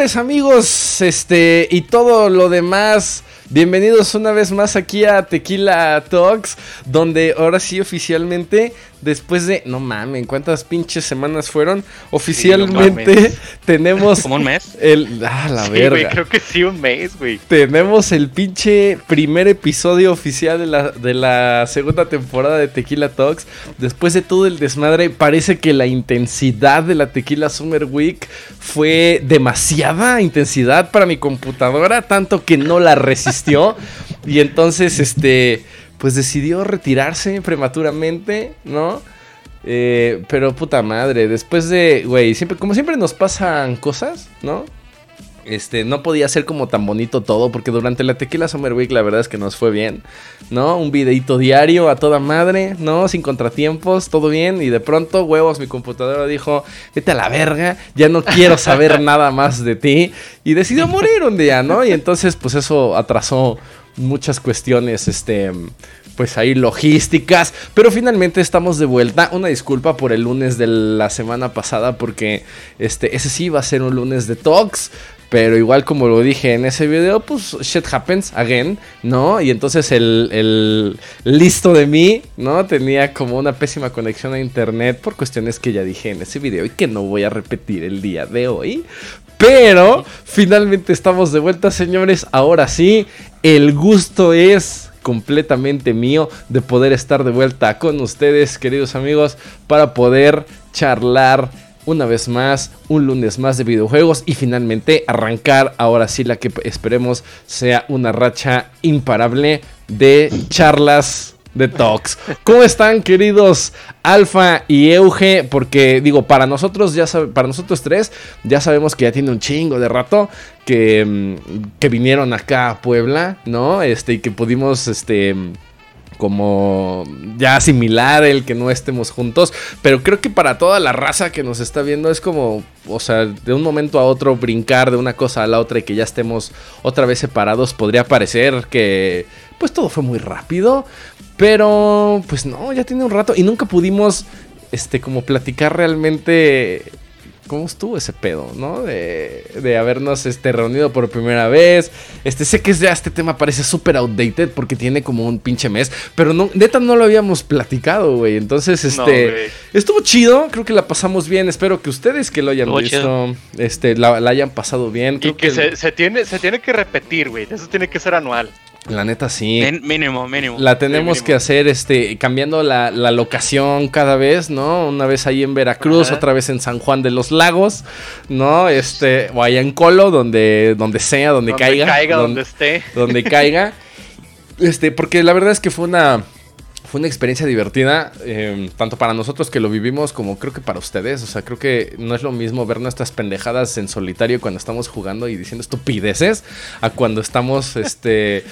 Amigos, este y todo lo demás Bienvenidos una vez más aquí a Tequila Talks, donde ahora sí oficialmente, después de, no mames, ¿cuántas pinches semanas fueron? Oficialmente tenemos... ¿Como un mes? El, ah, la sí, verga. Creo que sí, un mes, güey. Tenemos el pinche primer episodio oficial de la, de la segunda temporada de Tequila Talks. Después de todo el desmadre, parece que la intensidad de la Tequila Summer Week fue demasiada intensidad para mi computadora, tanto que no la resistí y entonces, este, pues decidió retirarse prematuramente, ¿no? Eh, pero puta madre, después de, güey, siempre, como siempre nos pasan cosas, ¿no? Este, no podía ser como tan bonito todo, porque durante la Tequila Summer Week la verdad es que nos fue bien, ¿no? Un videito diario a toda madre, ¿no? Sin contratiempos, todo bien, y de pronto, huevos, mi computadora dijo, vete a la verga, ya no quiero saber nada más de ti, y decidió morir un día, ¿no? Y entonces, pues eso atrasó muchas cuestiones, este, pues ahí logísticas, pero finalmente estamos de vuelta. Una disculpa por el lunes de la semana pasada porque este ese sí va a ser un lunes de talks, pero igual como lo dije en ese video, pues shit happens again, ¿no? Y entonces el, el, listo de mí, ¿no? Tenía como una pésima conexión a internet por cuestiones que ya dije en ese video y que no voy a repetir el día de hoy. Pero finalmente estamos de vuelta, señores. Ahora sí, el gusto es completamente mío de poder estar de vuelta con ustedes, queridos amigos, para poder charlar una vez más, un lunes más de videojuegos y finalmente arrancar ahora sí la que esperemos sea una racha imparable de charlas de Talks. ¿Cómo están, queridos Alfa y Euge? Porque digo, para nosotros ya para nosotros tres ya sabemos que ya tiene un chingo de rato que, mm, que vinieron acá a Puebla, ¿no? Este y que pudimos este como ya asimilar el que no estemos juntos. Pero creo que para toda la raza que nos está viendo es como, o sea, de un momento a otro brincar de una cosa a la otra y que ya estemos otra vez separados. Podría parecer que, pues todo fue muy rápido. Pero, pues no, ya tiene un rato y nunca pudimos, este, como platicar realmente cómo estuvo ese pedo, ¿no? De, de habernos este, reunido por primera vez. Este, sé que ya este tema parece súper outdated porque tiene como un pinche mes, pero no, neta no lo habíamos platicado, güey. Entonces, este, estuvo chido, creo que la pasamos bien. Espero que ustedes que lo hayan visto, este, la, hayan pasado bien. y que, Se, se, tiene, se tiene que repetir, güey. Eso tiene que ser anual. La neta sí. mínimo, mínimo. La tenemos que hacer este cambiando la, locación cada vez, ¿no? Una vez ahí en Veracruz, otra vez en San Juan de los Lagos, ¿no? Este, o allá en Colo, donde, donde sea, donde, caiga. caiga donde, esté. Donde caiga. Este, porque la verdad es que fue una. Fue una experiencia divertida, em, tanto para nosotros que lo vivimos como creo que para ustedes. O sea, creo que no es lo mismo ver nuestras pendejadas en solitario cuando estamos jugando y diciendo estupideces a cuando estamos este,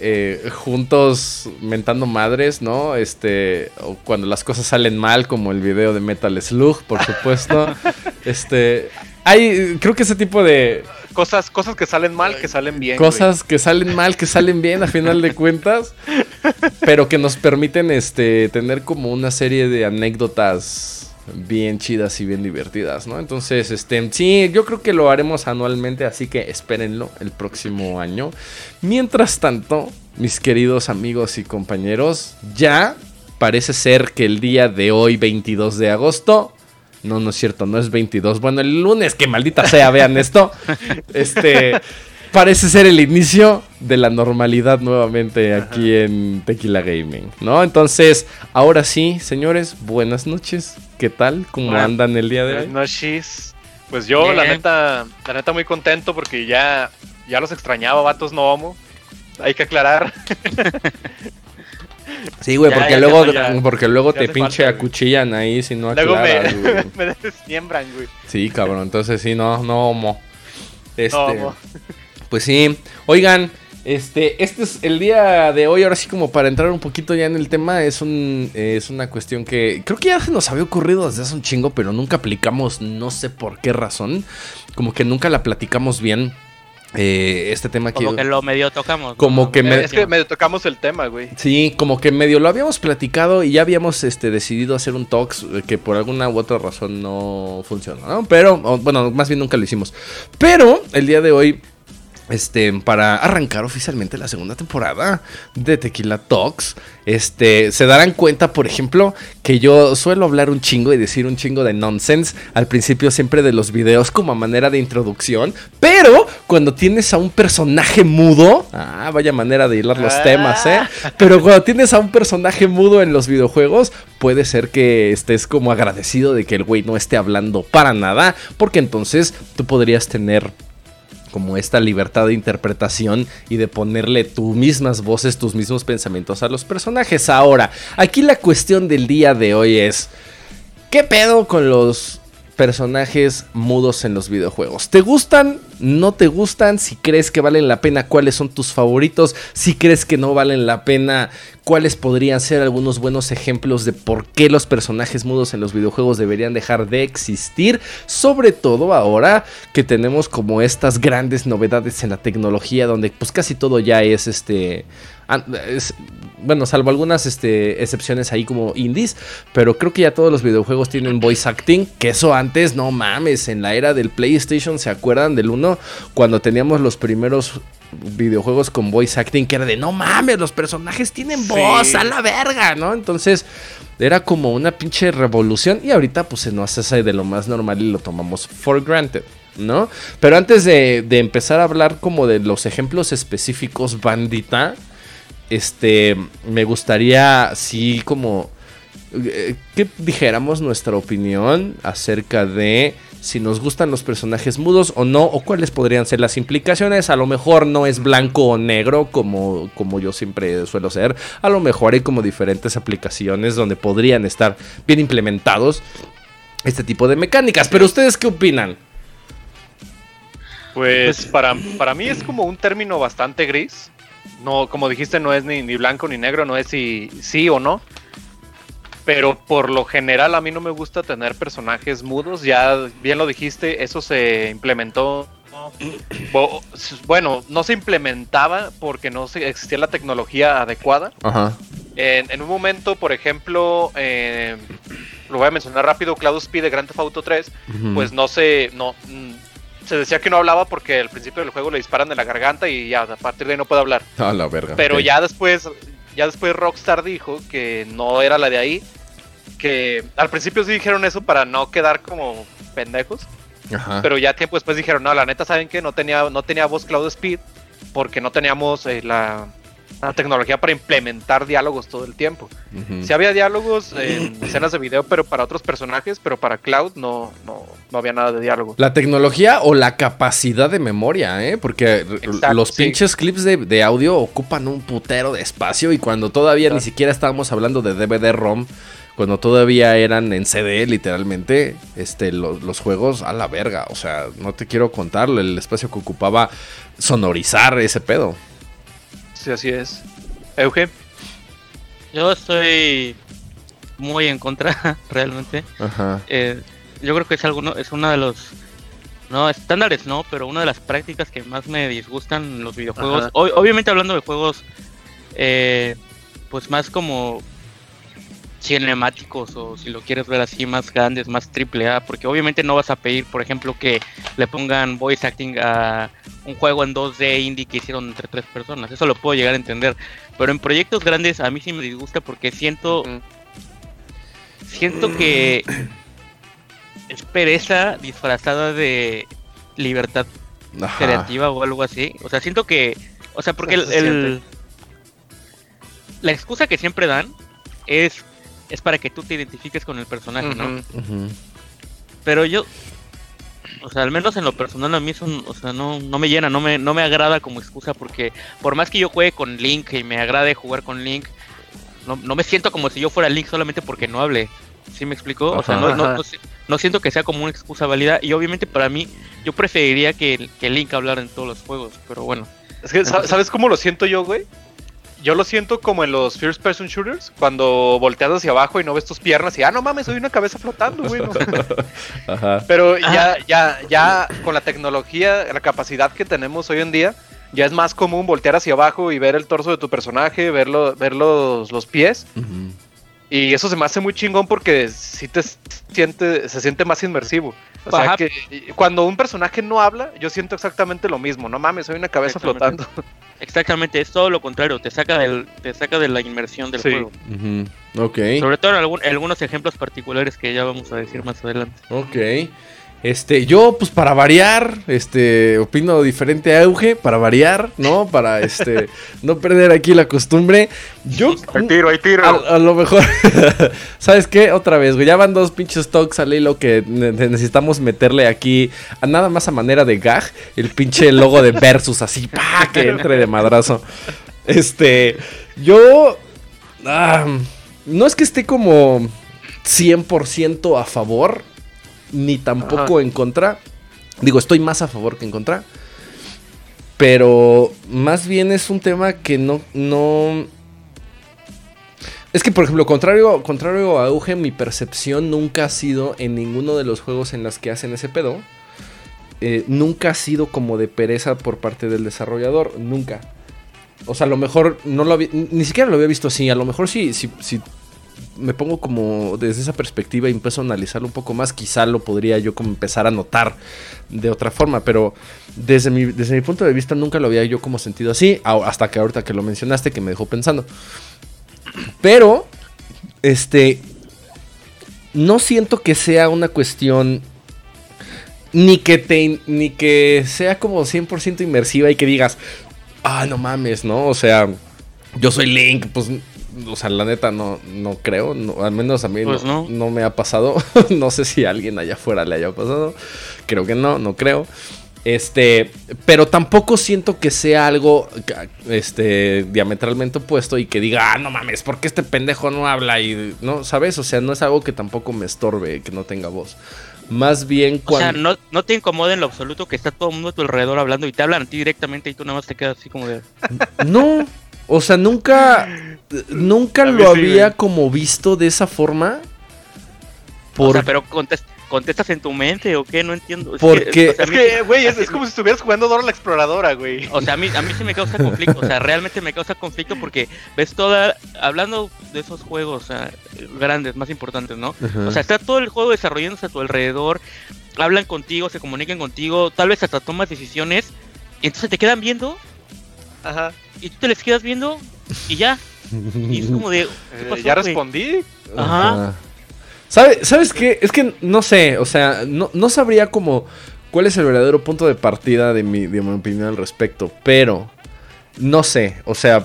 eh, juntos mentando madres, ¿no? Este, o cuando las cosas salen mal, como el video de Metal Slug, por supuesto. este, hay, creo que ese tipo de cosas, cosas que salen mal, que salen bien. Cosas que salen mal, que salen bien a final de cuentas, pero que nos permiten, este, tener como una serie de anécdotas bien chidas y bien divertidas, ¿no? Entonces, este, sí, yo creo que lo haremos anualmente, así que espérenlo el próximo año. Mientras tanto, mis queridos amigos y compañeros, ya parece ser que el día de hoy, 22 de agosto, no, no es cierto, no es 22, bueno, el lunes, que maldita sea, vean esto, este parece ser el inicio de la normalidad nuevamente aquí en Tequila Gaming, ¿no? Entonces, ahora sí, señores, buenas noches. ¿Qué tal? ¿Cómo andan el día de hoy? Buenas noches. Pues yo, la neta, la neta muy contento porque ya, ya los extrañaba, vatos no homo. Hay que aclarar. Sí, güey, porque, luego, porque luego te pinche acuchillan ahí si no aclaras, Luego me, me desmiembran, güey. Sí, cabrón, entonces sí, no, no homo. Este, no homo. Pues sí. Oigan, este, este es el día de hoy, ahora sí como para entrar un poquito ya en el tema, es, un, es una cuestión que creo que ya se nos había ocurrido desde hace un chingo, pero nunca aplicamos, no sé por qué razón, como que nunca la platicamos bien. Eh, este tema que... Como que lo medio tocamos. Como que Es que medio tocamos el tema, güey. Sí, como que medio lo habíamos platicado y ya habíamos este, decidido hacer un talks eh, que por alguna u otra razón no funcionó, ¿no? Pero, bueno, más bien nunca lo hicimos. Pero el día de hoy este, para arrancar oficialmente la segunda temporada de Tequila Talks. Este, se darán cuenta, por ejemplo, que yo suelo hablar un chingo y decir un chingo de nonsense al principio siempre de los videos como a manera de introducción, pero cuando tienes a un personaje mudo, ah, vaya manera de hilar los temas, ¿eh? Ah. Pero cuando tienes a un personaje mudo en los videojuegos, puede ser que estés como agradecido de que el güey no esté hablando para nada, porque entonces tú podrías tener como esta libertad de interpretación y de ponerle tus mismas voces, tus mismos pensamientos a los personajes. Ahora, aquí la cuestión del día de hoy es, ¿qué pedo con los personajes mudos en los videojuegos. ¿Te gustan? ¿No te gustan? Si crees que valen la pena, ¿cuáles son tus favoritos? Si crees que no valen la pena, ¿cuáles podrían ser algunos buenos ejemplos de por qué los personajes mudos en los videojuegos deberían dejar de existir? Sobre todo ahora que tenemos como estas grandes novedades en la tecnología donde pues casi todo ya es este bueno, salvo algunas este, excepciones ahí como indies, pero creo que ya todos los videojuegos tienen voice acting, que eso antes, no mames, en la era del PlayStation, ¿se acuerdan del 1? Cuando teníamos los primeros videojuegos con voice acting, que era de, no mames, los personajes tienen voz, a la verga, ¿no? Entonces... Era como una pinche revolución y ahorita pues se nos hace de lo más normal y lo tomamos for granted. ¿no? Pero antes de, de, empezar a hablar como de los ejemplos específicos, bandita, este, me gustaría, sí, como eh, que dijéramos nuestra opinión acerca de si nos gustan los personajes mudos o no, o cuáles podrían ser las implicaciones. A lo mejor no es blanco o negro como, como yo siempre suelo ser. A lo mejor hay como diferentes aplicaciones donde podrían estar bien implementados este tipo de mecánicas. Pero ustedes qué opinan? Pues para, para mí es como un término bastante gris no, como dijiste, no es ni, ni blanco ni negro, no es si sí o no. Pero por lo general a mí no me gusta tener personajes mudos. Ya bien lo dijiste, eso se implementó. Bueno, no se implementaba porque no existía la tecnología adecuada. En, un momento, por ejemplo, eh, lo voy a mencionar rápido, Cloud Speed de Grand Theft Auto 3, pues no se, no, se decía que no hablaba porque al principio del juego le disparan de la garganta y ya a partir de ahí no puede hablar. Ah, la verga. Pero ya después, ya después Rockstar dijo que no era la de ahí. Que al principio sí dijeron eso para no quedar como pendejos. Ajá. Pero ya tiempo después dijeron, no, la neta, ¿saben que No tenía, no tenía voz Cloud Speed porque no teníamos eh, la, la tecnología para implementar diálogos todo el tiempo. Si había diálogos en escenas de video, pero para otros personajes, pero para Cloud no, no, no había nada de diálogo. La tecnología o la capacidad de memoria, ¿eh? Porque los pinches clips de, audio ocupan un putero de espacio y cuando todavía ni siquiera estábamos hablando de DVD-ROM, cuando todavía eran en CD literalmente, este, los juegos a la verga, o sea, no te quiero contar el espacio que ocupaba sonorizar ese pedo. Sí, así es. Euge. Yo estoy muy en contra, realmente. Ajá. Eh, yo creo que es alguno, es uno de los no estándares, no, pero una de las prácticas que más me disgustan en los videojuegos. obviamente hablando de juegos, eh, pues más como cinemáticos o si lo quieres ver así más grandes, más triple A, porque obviamente no vas a pedir, por ejemplo, que le pongan voice acting a un juego en 2D indie que hicieron entre tres personas, eso lo puedo llegar a entender, pero en proyectos grandes a mí sí me disgusta porque siento siento que es pereza disfrazada de libertad creativa o algo así, o sea, siento que, o sea, porque el la excusa que siempre dan es es para que tú te identifiques con el personaje, ¿no? Pero yo, o sea, al menos en lo personal a mí eso, o sea, no, no me llena, no me, no me agrada como excusa porque por más que yo juegue con Link y me agrade jugar con Link, no, no me siento como si yo fuera Link solamente porque no hable. ¿Sí me explicó? o sea, no, no, no, siento que sea como una excusa válida y obviamente para mí yo preferiría que, que Link hablara en todos los juegos, pero bueno. Es que, ¿sabes cómo lo siento yo, güey? Yo lo siento como en los first person shooters, cuando volteas hacia abajo y no ves tus piernas y, ah, no mames, soy una cabeza flotando, güey. Pero ya, ya, ya con la tecnología, la capacidad que tenemos hoy en día, ya es más común voltear hacia abajo y ver el torso de tu personaje, verlo, ver los, los pies. Y eso se me hace muy chingón porque sí te siente, se siente más inmersivo. O sea que cuando un personaje no habla, yo siento exactamente lo mismo. No mames, soy una cabeza flotando. Exactamente, es todo lo contrario, te saca del, te saca de la inmersión del juego. Sobre todo en algunos ejemplos particulares que ya vamos a decir más adelante. Ok. Este, yo, pues para variar, este, opino diferente a Auge, para variar, ¿no? Para este, no perder aquí la costumbre. Yo. Hay tiro, hay tiro. A, lo mejor. ¿Sabes qué? Otra vez, güey. Ya van dos pinches talks al hilo que necesitamos meterle aquí, a nada más a manera de gag, el pinche logo de Versus, así, pa, que entre de madrazo. Este, yo. Ah, no es que esté como 100% a favor ni tampoco en contra. Digo, estoy más a favor que en contra. Pero más bien es un tema que no. no... Es que, por ejemplo, contrario, contrario a Auge, mi percepción nunca ha sido en ninguno de los juegos en los que hacen ese pedo. Eh, nunca ha sido como de pereza por parte del desarrollador. Nunca. O sea, a lo mejor no lo había, ni siquiera lo había visto así. A lo mejor sí, sí, sí me pongo como desde esa perspectiva y empiezo a analizarlo un poco más, quizá lo podría yo como empezar a notar de otra forma, pero desde mi, desde mi punto de vista nunca lo había yo como sentido así, hasta que ahorita que lo mencionaste que me dejó pensando. Pero, este, no siento que sea una cuestión ni que te ni que sea como 100% inmersiva y que digas, "Ah, no mames", ¿no? O sea, yo soy Link, pues o sea, la neta no, no creo, al menos a mí pues no, me ha pasado. no sé si a alguien allá afuera le haya pasado. Creo que no, no creo. Este, pero tampoco siento que sea algo este diametralmente opuesto y que diga, "Ah, no mames, ¿por qué este pendejo no habla?" y no, ¿sabes? O sea, no es algo que tampoco me estorbe que no tenga voz. Más bien cuando... O sea, no, no te incomoda en lo absoluto que está todo el mundo a tu alrededor hablando y te hablan a ti directamente y tú nada más te quedas así como de... No, o sea, nunca. Nunca lo había como visto de esa forma. Por... O sea, pero contestas en tu mente o qué, no entiendo. Porque. Es que, güey, es, como si estuvieras jugando Dora la Exploradora, güey. O sea, a mí, a mí sí me causa conflicto. O sea, realmente me causa conflicto porque ves toda. Hablando de esos juegos grandes, más importantes, ¿no? O sea, está todo el juego desarrollándose a tu alrededor. Hablan contigo, se comunican contigo, tal vez hasta tomas decisiones. Y entonces te quedan viendo. Ajá y tú te les quedas viendo y ya. Y es como de. Eh, ya respondí. Ajá. ¿Sabes qué? Es que no sé, o sea, no, no sabría como cuál es el verdadero punto de partida de mi, de mi opinión al respecto, pero no sé, o sea,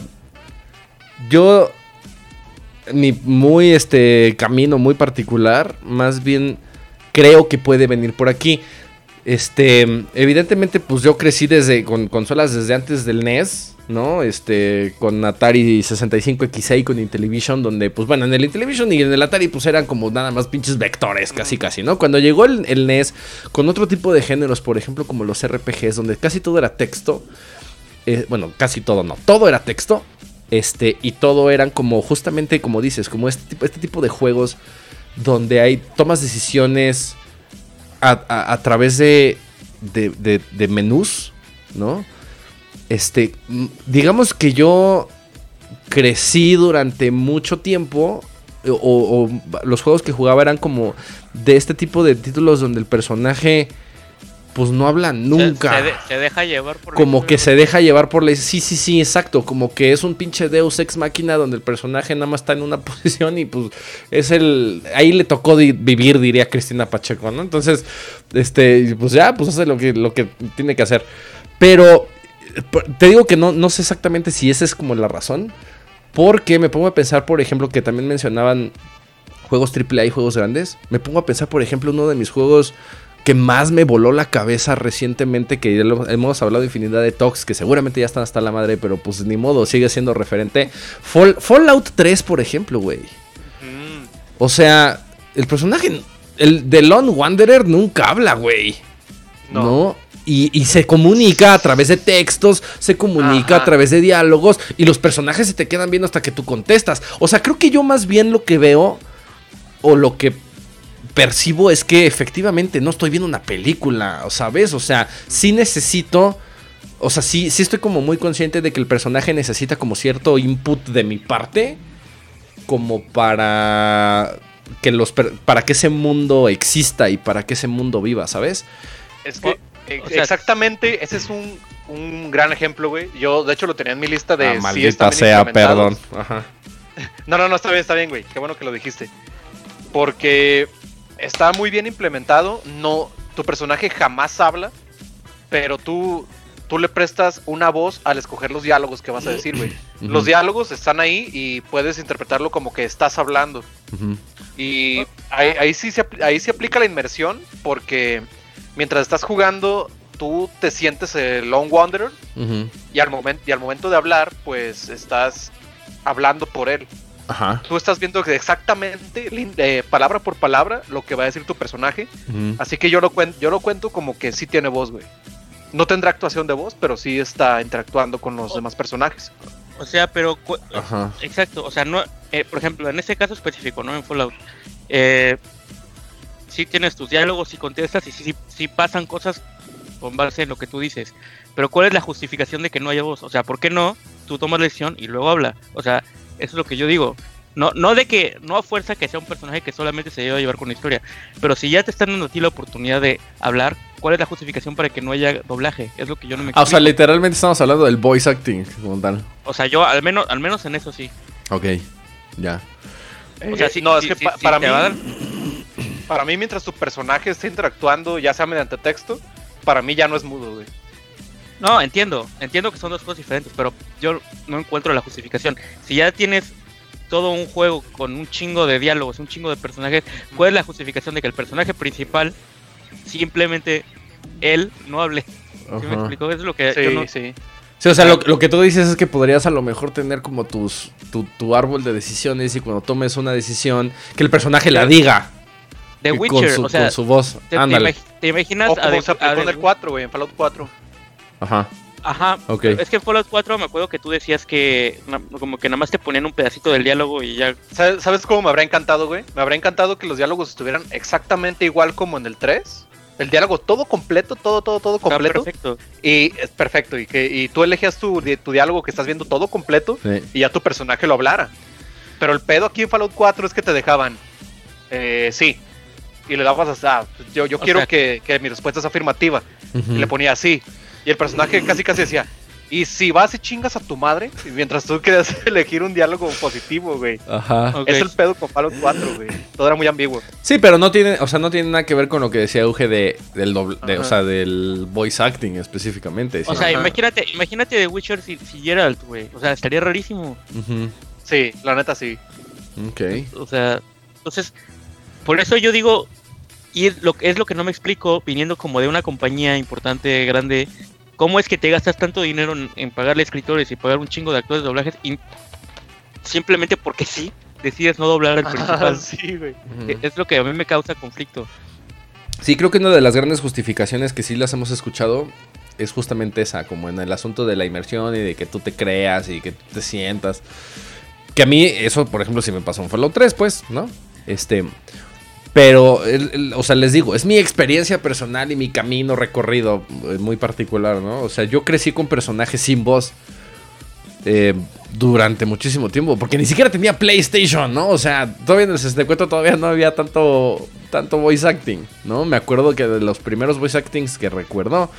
yo mi muy este camino muy particular, más bien creo que puede venir por aquí. Este, evidentemente, pues yo crecí desde con consolas desde antes del NES. ¿no? Este, con Atari 65XA con Intellivision, donde, pues bueno, en el Intellivision y en el Atari, pues eran como nada más pinches vectores, casi, casi, ¿no? Cuando llegó el, NES con otro tipo de géneros, por ejemplo, como los RPGs, donde casi todo era texto, eh, bueno, casi todo no, todo era texto, este, y todo eran como, justamente como dices, como este tipo, este tipo de juegos donde hay tomas decisiones a, través de, de, de menús, ¿no? Este, digamos que yo crecí durante mucho tiempo o, los juegos que jugaba eran como de este tipo de títulos donde el personaje pues no habla nunca. Se, deja llevar por Como que se deja llevar por la... Sí, sí, sí, exacto. Como que es un pinche Deus Ex Máquina donde el personaje nada más está en una posición y pues es el... Ahí le tocó vivir, diría Cristina Pacheco, ¿no? Entonces, este, pues ya, pues hace lo que, lo que tiene que hacer. Pero te digo que no, no sé exactamente si esa es como la razón. Porque me pongo a pensar, por ejemplo, que también mencionaban juegos AAA y juegos grandes. Me pongo a pensar, por ejemplo, uno de mis juegos que más me voló la cabeza recientemente, que hemos hablado infinidad de talks, que seguramente ya están hasta la madre, pero pues ni modo, sigue siendo referente. Fallout 3, por ejemplo, güey. Mm. O sea, el personaje, el de Lone Wanderer nunca habla, güey. no. Y, se comunica a través de textos, se comunica a través de diálogos y los personajes se te quedan viendo hasta que tú contestas. O sea, creo que yo más bien lo que veo o lo que percibo es que efectivamente no estoy viendo una película, ¿sabes? O sea, sí necesito... O sea, sí, sí estoy como muy consciente de que el personaje necesita como cierto input de mi parte como para que los para que ese mundo exista y para que ese mundo viva, ¿sabes? Es que eh, exactamente, ese es un, un gran ejemplo, güey. Yo de hecho lo tenía en mi lista de ah, maldita sea, perdón. No, no, no, está bien, está bien, güey. Qué bueno que lo dijiste. Porque está muy bien implementado, no tu personaje jamás habla, pero tú tú le prestas una voz al escoger los diálogos que vas a decir, güey. Los diálogos están ahí y puedes interpretarlo como que estás hablando. Y ahí, sí se, ahí se aplica la inmersión porque mientras estás jugando tú te sientes el Lone Wanderer y, al y al momento de hablar pues estás hablando por él. Tú estás viendo exactamente, eh, palabra por palabra, lo que va a decir tu personaje. Así que yo lo, yo lo cuento como que sí tiene voz, güey no tendrá actuación de voz, pero sí está interactuando con los demás personajes. O sea, pero... Exacto, o sea, no... Eh, por ejemplo, en ese caso específico, ¿no? En Fallout. Eh, sí tienes tus diálogos y contestas y sí, sí, pasan cosas con base en lo que tú dices. Pero ¿cuál es la justificación de que no haya voz? O sea, ¿por qué no tú tomas la decisión y luego habla? O sea, eso es lo que yo digo. No, no de que, no a fuerza que sea un personaje que solamente se lleva a llevar con la historia, pero si ya te están dando a ti la oportunidad de hablar, ¿cuál es la justificación para que no haya doblaje? Es lo que yo no me ah, O sea, literalmente estamos hablando del voice acting como tal. O sea, yo al menos, al menos en eso sí. Ok, ya. o sea, sí, no, es que para mí, para mí mientras tu personaje esté interactuando, ya sea mediante texto, para mí ya no es mudo, güey. No, entiendo, entiendo que son dos cosas diferentes, pero yo no encuentro la justificación. Si ya tienes todo un juego con un chingo de diálogos, un chingo de personajes, ¿cuál es la justificación de que el personaje principal simplemente él no hable? ¿Sí me explico? Es lo que sí, no... sí. Sí, o sea, lo, que tú dices es que podrías a lo mejor tener como tus, tu, árbol de decisiones y cuando tomes una decisión, que el personaje la diga. The Witcher, su, o sea, con su voz. Te, te, imaginas o como se aplicó en el 4, güey, en Fallout 4. Ajá. Ajá. Es que en Fallout 4 me acuerdo que tú decías que como que nada más te ponían un pedacito del diálogo y ya. ¿Sabes, cómo me habría encantado, güey? Me habría encantado que los diálogos estuvieran exactamente igual como en el 3. El diálogo todo completo, todo, todo, todo completo. perfecto. Y es perfecto. Y que y tú elegías tu, tu diálogo que estás viendo todo completo y ya tu personaje lo hablara. Pero el pedo aquí en Fallout 4 es que te dejaban. Eh, sí. Y le dabas a. Ah, yo, yo quiero que, que, mi respuesta es afirmativa. Y le ponía así. Y el personaje casi casi decía, y si vas y chingas a tu madre, mientras tú querías elegir un diálogo positivo, güey. Ajá. Es el pedo con Fallout 4, güey. Todo era muy ambiguo. Sí, pero no tiene, o sea, no tiene nada que ver con lo que decía Euge de, del doble, o sea, del voice acting específicamente. O sea, imagínate, imagínate The Witcher si, si Geralt, güey. O sea, estaría rarísimo. Sí, la neta sí. Ok. O sea, entonces, por eso yo digo, y es lo, es lo que no me explico, viniendo como de una compañía importante, grande, ¿cómo es que te gastas tanto dinero en, pagarle escritores y pagar un chingo de actores de doblajes y simplemente porque sí decides no doblar al principal? sí, güey. Es lo que a mí me causa conflicto. Sí, creo que una de las grandes justificaciones que sí las hemos escuchado es justamente esa, como en el asunto de la inmersión y de que tú te creas y que tú te sientas. Que a mí eso, por ejemplo, si me pasó en Fallout 3, pues, ¿no? Este, pero, o sea, les digo, es mi experiencia personal y mi camino recorrido eh, muy particular, ¿no? O sea, yo crecí con personajes sin voz eh, durante muchísimo tiempo, porque ni siquiera tenía PlayStation, ¿no? O sea, todavía en el 64 todavía no había tanto, tanto voice acting, ¿no? Me acuerdo que de los primeros voice actings que recuerdo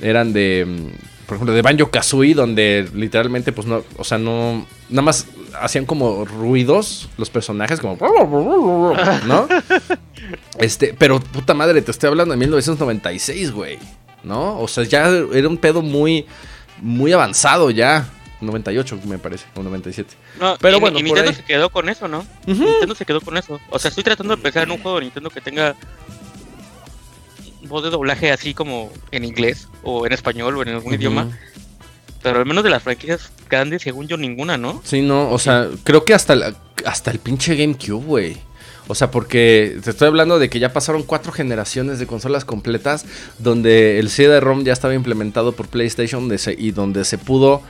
eran de, mm, por ejemplo, de Banjo Kazooie, donde literalmente, pues no, o sea, no, nada más hacían como ruidos los personajes, como, ¿no? Este, pero puta madre, te estoy hablando de 1996, güey, ¿no? O sea, ya era un pedo muy, muy avanzado ya. 98 me parece, o 97. No, pero bueno, y Nintendo se quedó con eso, ¿no? Nintendo se quedó con eso. O sea, estoy tratando de pensar en un juego de Nintendo que tenga voz de doblaje así como en inglés o en español o en algún idioma. Pero al menos de las franquicias grandes, según yo, ninguna, ¿no? Sí, no, o sea, creo que hasta, hasta el pinche GameCube, güey. O sea, porque te estoy hablando de que ya pasaron cuatro generaciones de consolas completas donde el CD-ROM ya estaba implementado por PlayStation y donde se pudo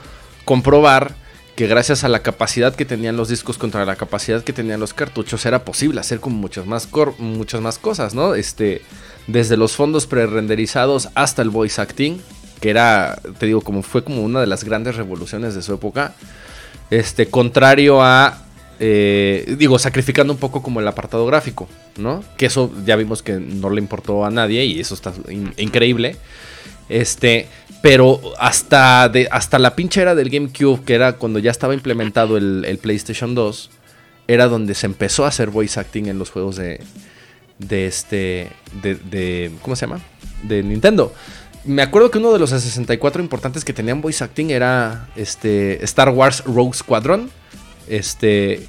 comprobar que gracias a la capacidad que tenían los discos contra la capacidad que tenían los cartuchos era posible hacer como muchas más, muchas más cosas, ¿no? Este, desde los fondos pre-renderizados hasta el voice acting, que era, te digo, como fue como una de las grandes revoluciones de su época. Este, contrario a eh, digo, sacrificando un poco como el apartado gráfico, ¿no? Que eso ya vimos que no le importó a nadie y eso está increíble. Este, pero hasta, hasta la pinche era del GameCube, que era cuando ya estaba implementado el, PlayStation 2, era donde se empezó a hacer voice acting en los juegos de, de este, de, de, ¿cómo se llama? De Nintendo. Me acuerdo que uno de los 64 importantes que tenían voice acting era este Star Wars Rogue Squadron este.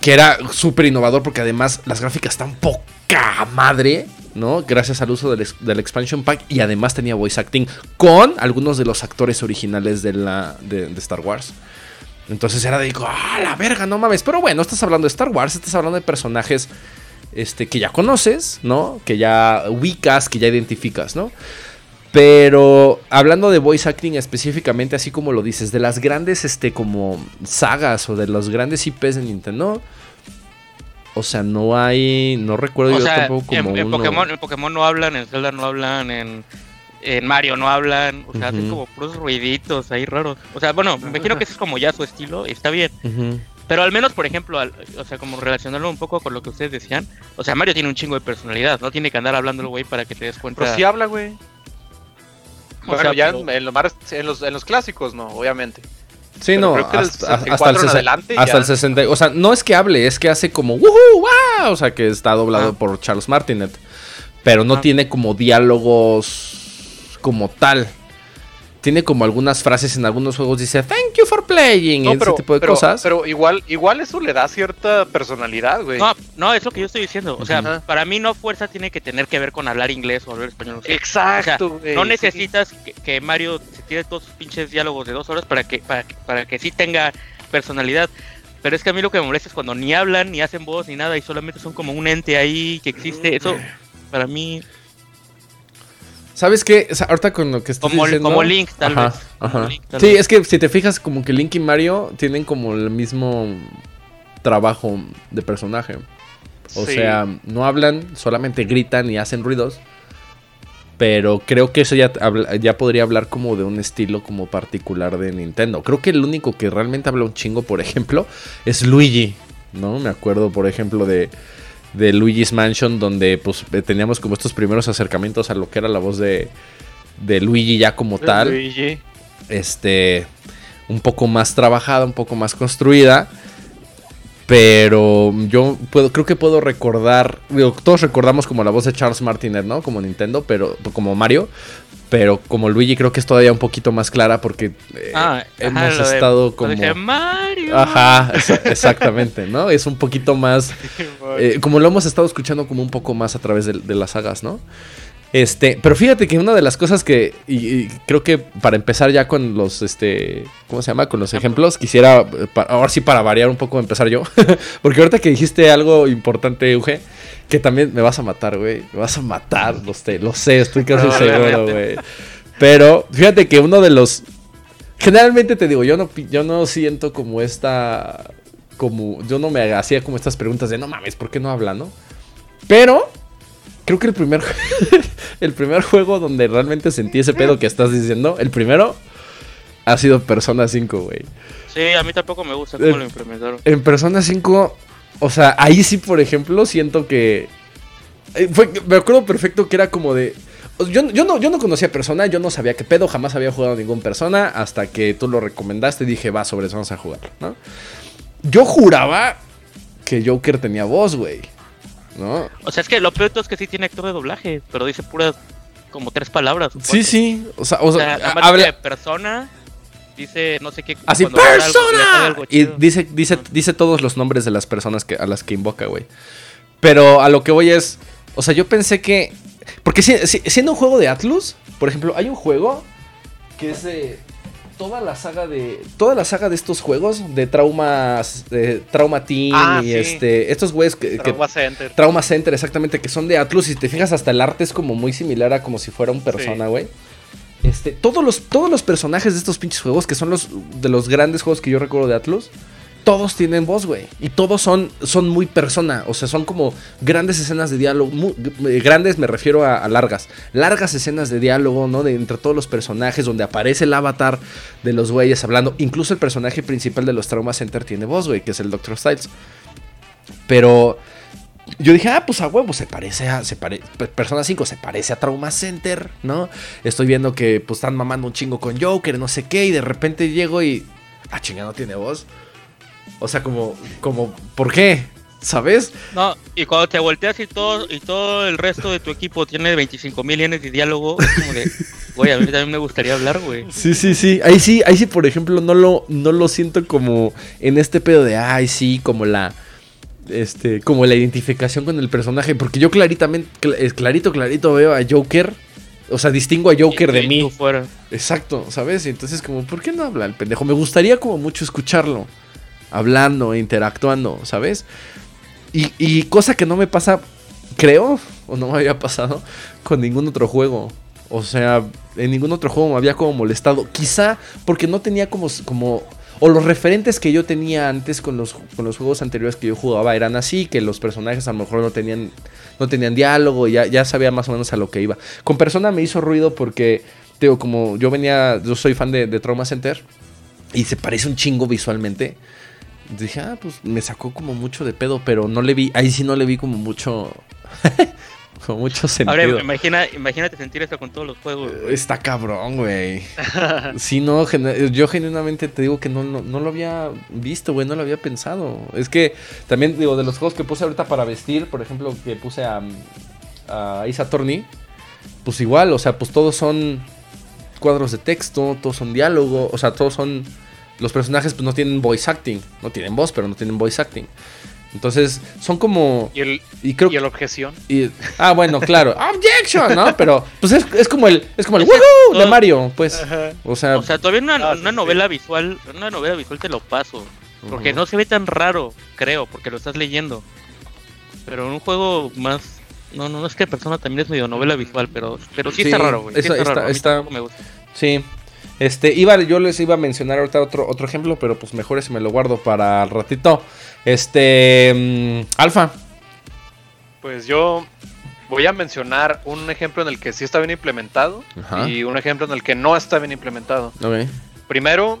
Que era súper innovador porque además las gráficas están poca madre. ¿no? Gracias al uso del, expansion pack y además tenía voice acting con algunos de los actores originales de, la, de, Star Wars. Entonces era de, ¡ah, la verga, no mames! Pero bueno, estás hablando de Star Wars, estás hablando de personajes este, que ya conoces, ¿no? Que ya ubicas, que ya identificas, ¿no? Pero hablando de voice acting específicamente, así como lo dices, de las grandes este como sagas o de los grandes IPs de Nintendo, o sea, no hay, no recuerdo yo tampoco como en, Pokémon, en Pokémon no hablan, en Zelda no hablan, en, Mario no hablan, o sea, hacen como puros ruiditos ahí raros. O sea, bueno, me imagino que ese es como ya su estilo, está bien. Pero al menos, por ejemplo, o sea, como relacionarlo un poco con lo que ustedes decían, o sea, Mario tiene un chingo de personalidad, no tiene que andar hablando el güey para que te des cuenta. Pero sí habla, güey. Bueno, ya en, en, los, en los clásicos, no, obviamente. Sí, no, hasta, el 60, hasta el 60. O sea, no es que hable, es que hace como ¡Wow! O sea, que está doblado ah. por Charles Martinet. Pero no ah. tiene como diálogos como tal tiene como algunas frases en algunos juegos, dice thank you for playing, ese tipo de cosas. Pero igual, igual eso le da cierta personalidad, güey. No, no, es lo que yo estoy diciendo. O sea, para mí no fuerza tiene que tener que ver con hablar inglés o hablar español. Exacto, No necesitas que, Mario se tire todos sus pinches diálogos de dos horas para que, para, para que sí tenga personalidad. Pero es que a mí lo que me molesta es cuando ni hablan, ni hacen voz, ni nada, y solamente son como un ente ahí que existe. Eso, para mí, ¿Sabes qué? ahorita con lo que estás como, diciendo... Como Link, tal vez. sí, es que si te fijas, como que Link y Mario tienen como el mismo trabajo de personaje. O sea, no hablan, solamente gritan y hacen ruidos. Pero creo que eso ya, ya podría hablar como de un estilo como particular de Nintendo. Creo que el único que realmente habla un chingo, por ejemplo, es Luigi. ¿No? Me acuerdo, por ejemplo, de de Luigi's Mansion, donde pues eh, teníamos como estos primeros acercamientos a lo que era la voz de, de Luigi ya como tal. Luigi. Este, un poco más trabajada, un poco más construida. Pero yo puedo, creo que puedo recordar, todos recordamos como la voz de Charles Martinet, ¿no? Como Nintendo, pero como Mario, pero como Luigi creo que es todavía un poquito más clara porque eh, ah, hemos estado como... Mario. Ajá, exactamente, ¿no? Es un poquito más... Eh, como lo hemos estado escuchando como un poco más a través de, las sagas, ¿no? Este, pero fíjate que una de las cosas que, y, creo que para empezar ya con los, este, ¿cómo se llama? Con los ejemplos, quisiera, ahora sí para variar un poco, empezar yo, porque ahorita que dijiste algo importante, Euge, que también me vas a matar, güey. Me vas a matar, lo sé, lo sé, estoy casi seguro, güey. Pero fíjate que uno de los. Generalmente te digo, yo no, yo no siento como esta. Como. Yo no me hacía como estas preguntas de no mames, ¿por qué no habla, no? Pero. Creo que el primer. el primer juego donde realmente sentí ese pedo que estás diciendo. El primero. Ha sido Persona 5, güey. Sí, a mí tampoco me gusta cómo lo implementaron. En Persona 5 o sea, ahí sí, por ejemplo, siento que. Eh, me acuerdo perfecto que era como de. Yo, yo, no, yo no conocía persona, yo no sabía qué pedo, jamás había jugado a ningún persona. Hasta que tú lo recomendaste y dije, va, sobre eso vamos a jugar, ¿no? Yo juraba que Joker tenía voz, güey. ¿No? O sea, es que lo peor es que sí tiene actor de doblaje, pero dice puras como tres palabras. Sí, sí. O sea, o sea, habla... de persona dice no sé qué. Así, ¡Persona! y dice, dice, dice todos los nombres de las personas que, a las que invoca, güey. Pero a lo que voy es. O sea, yo pensé que. Porque siendo un juego de Atlus, por ejemplo, hay un juego que es de. Toda la saga de toda la saga de estos juegos de traumas de Trauma Team ah, y este estos güeyes que Trauma Center. Trauma Center exactamente que son de Atlus y si te fijas hasta el arte es como muy similar a como si fuera un persona, güey. Este, todos los todos los personajes de estos pinches juegos que son los de los grandes juegos que yo recuerdo de Atlus todos tienen voz, güey. Y todos son, son muy persona. O sea, son como grandes escenas de diálogo. Eh, grandes me refiero a, largas. Largas escenas de diálogo, ¿no? De entre todos los personajes, donde aparece el avatar de los güeyes hablando. Incluso el personaje principal de los Trauma Center tiene voz, güey, que es el Dr. Styles. Pero yo dije, ah, pues a huevo, se parece a. Se Persona 5 se parece a Trauma Center, ¿no? Estoy viendo que pues están mamando un chingo con Joker, no sé qué, y de repente llego y. Ah, chinga, no tiene voz. O sea, como, como, ¿por qué? ¿Sabes? No, y cuando te volteas y todo, y todo el resto de tu equipo tiene 25 mil yenes de diálogo, es como de, güey, a mí también me gustaría hablar, güey. Sí, sí, sí. Ahí sí, ahí sí, por ejemplo, no lo, no lo siento como en este pedo de, ay, sí, como la, este, como la identificación con el personaje. Porque yo claritamente, clarito, clarito veo a Joker. O sea, distingo a Joker de mí. Fuera. Exacto, ¿sabes? Y entonces como, ¿por qué no habla el pendejo? Me gustaría como mucho escucharlo hablando, interactuando, ¿sabes? Y, cosa que no me pasa, creo, o no me había pasado con ningún otro juego. O sea, en ningún otro juego me había como molestado. Quizá porque no tenía como, como o los referentes que yo tenía antes con los, con los juegos anteriores que yo jugaba eran así, que los personajes a lo mejor no tenían, no tenían diálogo, ya, ya sabía más o menos a lo que iba. Con Persona me hizo ruido porque, digo, como yo venía, yo soy fan de, de Trauma Center y se parece un chingo visualmente dije, ah, pues me sacó como mucho de pedo, pero no le vi, ahí sí no le vi como mucho. como mucho sentido. Ahora, imagina, imagínate sentir eso con todos los juegos. Está cabrón, güey. sí, no, yo genuinamente te digo que no, no, lo había visto, güey, no lo había pensado. Es que también, digo, de los juegos que puse ahorita para vestir, por ejemplo, que puse a, a Isa Torni, pues igual, o sea, pues todos son cuadros de texto, todos son diálogo, o sea, todos son los personajes pues no tienen voice acting, no tienen voz, pero no tienen voice acting. Entonces, son como. Y el, y creo, y el objeción. Y, ah, bueno, claro. Objection, ¿no? Pero, pues es, es como el, es como el ¡Woohoo! de Mario, pues. O sea. O sea, todavía una, ah, una novela visual, una novela visual te lo paso. Porque no se ve tan raro, creo, porque lo estás leyendo. Pero en un juego más. No, no, no es que persona también es medio novela visual, pero, pero sí, está raro, güey. Sí está, está, está, me gusta. Sí, este, iba, yo les iba a mencionar ahorita otro, otro ejemplo, pero pues mejor ese me lo guardo para el ratito. Este, mm, Alfa. Pues yo voy a mencionar un ejemplo en el que sí está bien implementado y un ejemplo en el que no está bien implementado. Primero,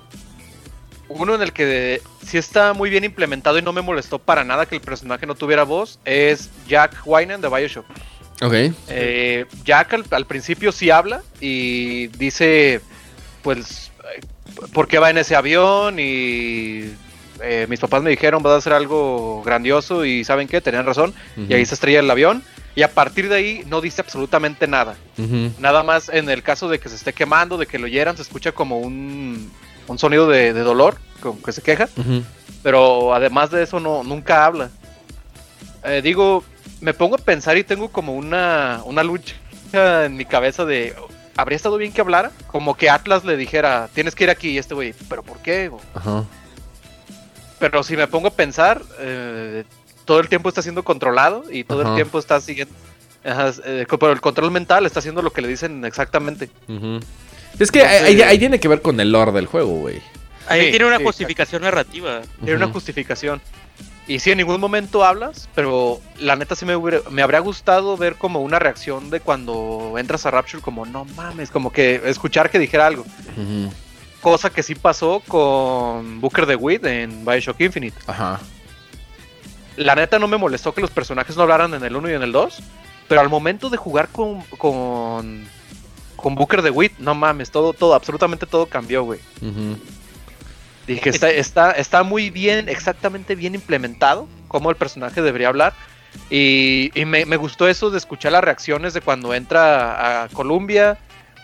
uno en el que sí está muy bien implementado y no me molestó para nada que el personaje no tuviera voz es Jack Wynan de Bioshock. Ok. Eh, Jack al, principio sí habla y dice pues, ¿por qué va en ese avión? Y eh, mis papás me dijeron, vas a hacer algo grandioso y ¿saben qué? Tenían razón. Y ahí se estrella el avión. Y a partir de ahí no dice absolutamente nada. Nada más en el caso de que se esté quemando, de que lo hieran, se escucha como un, un sonido de, dolor, como que se queja. Pero además de eso, no, nunca habla. Eh, digo, me pongo a pensar y tengo como una, una lucha en mi cabeza de, habría estado bien que hablara. Como que Atlas le dijera, tienes que ir aquí. Y este güey, ¿pero por qué? Ajá. Pero si me pongo a pensar, eh, todo el tiempo está siendo controlado y todo el tiempo está siguiendo. Eh, pero el control mental está haciendo lo que le dicen exactamente. Es que ahí, tiene que ver con el lore del juego, güey. Ahí tiene una justificación narrativa. Tiene una justificación. Y sí, en ningún momento hablas, pero la neta sí me, me habría gustado ver como una reacción de cuando entras a Rapture, como no mames, como que escuchar que dijera algo. Cosa que sí pasó con Booker de Witt en Bioshock Infinite. Ajá. La neta no me molestó que los personajes no hablaran en el 1 y en el 2, pero al momento de jugar con, con, con Booker de Witt, no mames, todo, todo, absolutamente todo cambió, güey. Dije, está, está, está muy bien, exactamente bien implementado, cómo el personaje debería hablar. Y, me, gustó eso de escuchar las reacciones de cuando entra a Columbia,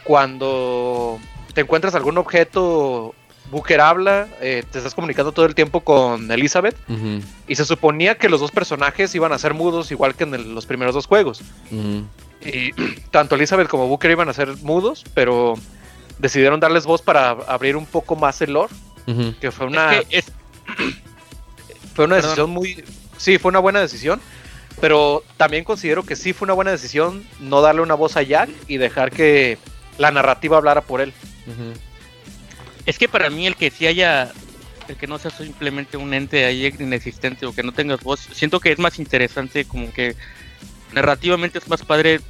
cuando te encuentras algún objeto, Booker habla, eh, te estás comunicando todo el tiempo con Elizabeth. Y se suponía que los dos personajes iban a ser mudos igual que en los primeros dos juegos. Y tanto Elizabeth como Booker iban a ser mudos, pero decidieron darles voz para abrir un poco más el lore. Que fue una. fue una decisión muy. Sí, fue una buena decisión. Pero también considero que sí fue una buena decisión no darle una voz a Jack y dejar que la narrativa hablara por él. Es que para mí el que sí haya, el que no sea simplemente un ente ahí inexistente o que no tengas voz, siento que es más interesante como que narrativamente es más padre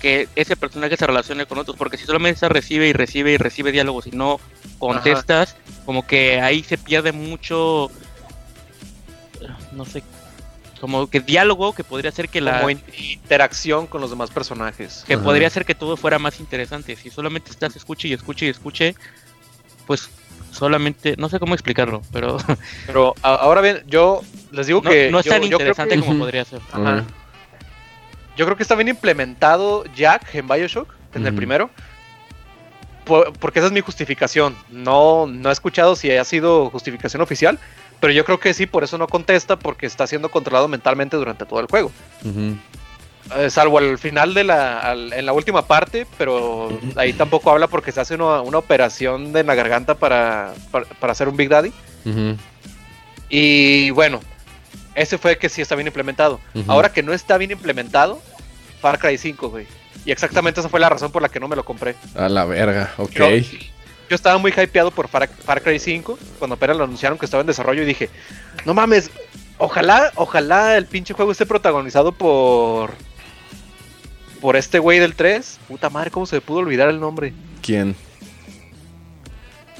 que ese personaje se relacione con otros, porque si solamente se recibe y recibe y recibe diálogos y no contestas, como que ahí se pierde mucho, no sé, como que diálogo que podría hacer que la interacción con los demás personajes, que podría hacer que todo fuera más interesante. Si solamente estás escuche y escuche y escuche, pues solamente, no sé cómo explicarlo, pero... Pero ahora bien, yo les digo que... No es tan interesante como podría ser. Yo creo que está bien implementado Jack en Bioshock, en el primero. Porque esa es mi justificación. No, no he escuchado si ha sido justificación oficial, pero yo creo que sí, por eso no contesta, porque está siendo controlado mentalmente durante todo el juego. Eh, salvo al final de la, en la última parte, pero ahí tampoco habla porque se hace una, operación de la garganta para, para, hacer un Big Daddy. Y bueno, ese fue que sí está bien implementado. Ahora que no está bien implementado, Far Cry 5, güey. Y exactamente esa fue la razón por la que no me lo compré. A la verga, ok. Yo, estaba muy hypeado por Far, Cry 5 cuando apenas lo anunciaron que estaba en desarrollo y dije, no mames, ojalá, ojalá el pinche juego esté protagonizado por por este güey del 3. Puta madre, ¿cómo se me pudo olvidar el nombre? ¿Quién?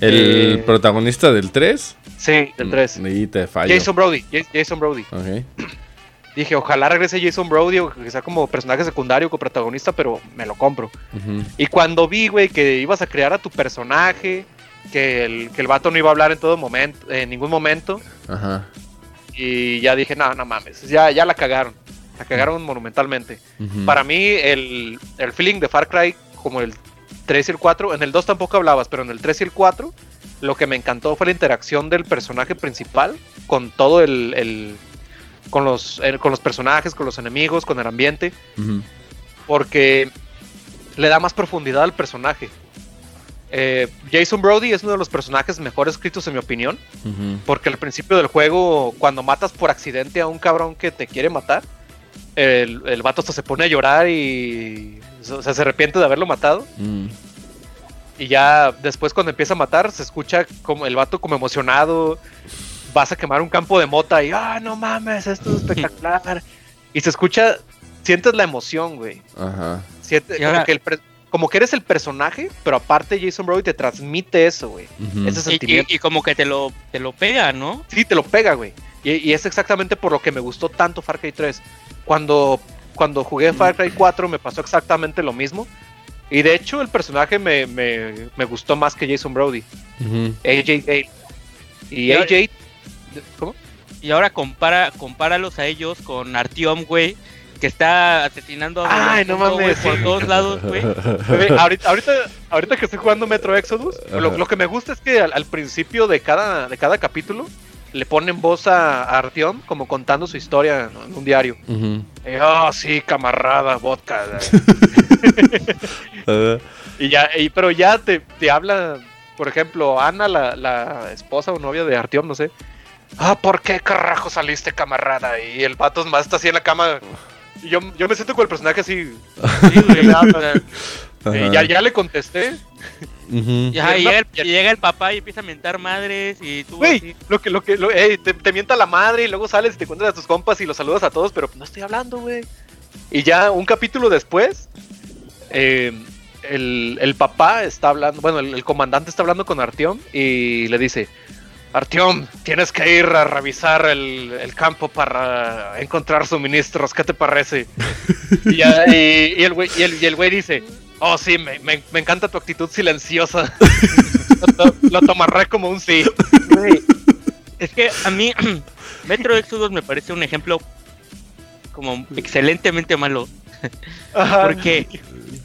¿El eh, protagonista del 3? Sí, del 3. Y te Jason Brody. Jason Brody. Dije, ojalá regrese Jason Brody o que sea como personaje secundario o protagonista, pero me lo compro. Y cuando vi, güey, que ibas a crear a tu personaje, que el, que el vato no iba a hablar en todo momento, en ningún momento. Ajá. Y ya dije, no, no mames, ya, ya la cagaron. La cagaron monumentalmente. Para mí, el, el feeling de Far Cry, como el 3 y el 4, en el 2 tampoco hablabas, pero en el 3 y el 4 lo que me encantó fue la interacción del personaje principal con todo el, con los con los personajes, con los enemigos, con el ambiente, porque le da más profundidad al personaje. Eh, Jason Brody es uno de los personajes mejor escritos en mi opinión, porque al principio del juego, cuando matas por accidente a un cabrón que te quiere matar, el, el vato hasta se pone a llorar y se arrepiente de haberlo matado. Mm. Y ya después cuando empieza a matar, se escucha como el vato como emocionado. Vas a quemar un campo de mota y, ah, no mames, esto es espectacular. y se escucha, sientes la emoción, güey. Ajá. como, que como, que eres el personaje, pero aparte Jason Brody te transmite eso, güey. Ese sentimiento. Y, como que te lo, te lo pega, ¿no? Sí, te lo pega, güey. Y, y, es exactamente por lo que me gustó tanto Far Cry 3. Cuando, cuando jugué Far Cry 4 me pasó exactamente lo mismo. Y de hecho, el personaje me, gustó más que Jason Brody. AJ Gale. Y, AJ. ¿Cómo? Y ahora compara, compáralos a ellos con Artyom, güey. Que está asesinando a Ay, no mames, por todos lados, güey. ahorita, ahorita, que estoy jugando Metro Exodus, lo, que me gusta es que al, principio de cada, de cada capítulo le ponen voz a, Artyom como contando su historia en un diario. Ah, oh, sí, camarada, vodka. y ya, pero ya te, te, habla, por ejemplo, Ana, la, esposa o novia de Artyom, no sé. Ah, ¿por qué carajo saliste, camarada? Y el pato más está así en la cama. Y yo, yo me siento con el personaje así. y ya, ya le contesté. y, llega el, papá y empieza a mentar madres y tú. lo que, lo que, te, mienta la madre y luego sales y te encuentras a tus compas y los saludas a todos, pero no estoy hablando, güey. Y ya un capítulo después, eh, el, papá está hablando, bueno, el, comandante está hablando con Artiom y le dice, Artiom, tienes que ir a revisar el, campo para encontrar suministros, ¿qué te parece? y, el güey, y el güey dice, oh sí, me, encanta tu actitud silenciosa. lo, tomaré como un sí. Es que a mí Metro Exodus me parece un ejemplo como excelentemente malo. Porque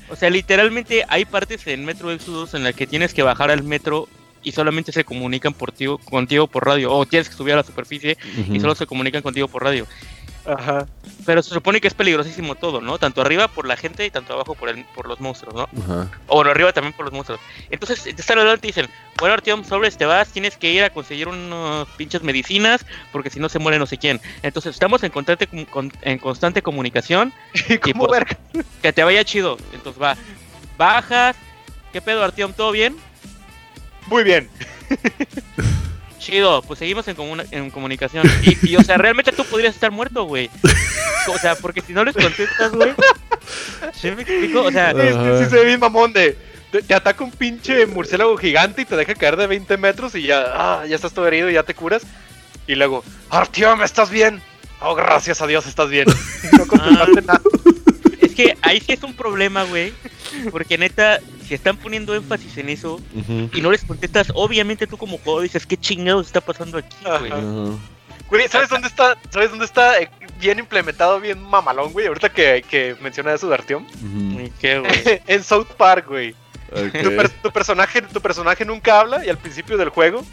o sea, literalmente hay partes en Metro Exodus en las que tienes que bajar al metro y solamente se comunican por contigo por radio. O tienes que subir a la superficie y solo se comunican contigo por radio. Ajá. Pero se supone que es peligrosísimo todo, ¿no? Tanto arriba por la gente y tanto abajo por, el, por los monstruos, ¿no? Ajá. O bueno, arriba también por los monstruos. Entonces, te están adelante y dicen, bueno, Artyom, sobres, te vas, tienes que ir a conseguir unas pinches medicinas, porque si no se muere no sé quién. Entonces, estamos en constante, en constante comunicación. ¿Y cómo pues, Que te vaya chido. Entonces, va. Bajas. ¿Qué pedo, Artyom? ¿Todo bien? Muy bien. Chido, pues seguimos en, en comunicación. Y, o sea, realmente tú podrías estar muerto, güey. O sea, porque si no les contestas, güey. ¿Sí me explico? O sea, sí, se ve bien mamón de. Te, ataca un pinche murciélago gigante y te deja caer de 20 metros y ya, ah, ya estás todo herido y ya te curas. Y luego, Artyom, ¿estás bien? Oh, gracias a Dios, estás bien. no contestaste ah. nada. Que ahí sí es un problema, güey. Porque neta, si están poniendo énfasis en eso y no les contestas, obviamente tú como jugador dices, ¿qué chingados está pasando aquí, güey? Güey, ¿sabes dónde está? ¿Sabes dónde está eh, bien implementado, bien mamalón, güey? Ahorita que, que menciona eso de Artyom. ¿Qué, güey? en South Park, güey. Tu, personaje, tu personaje nunca habla y al principio del juego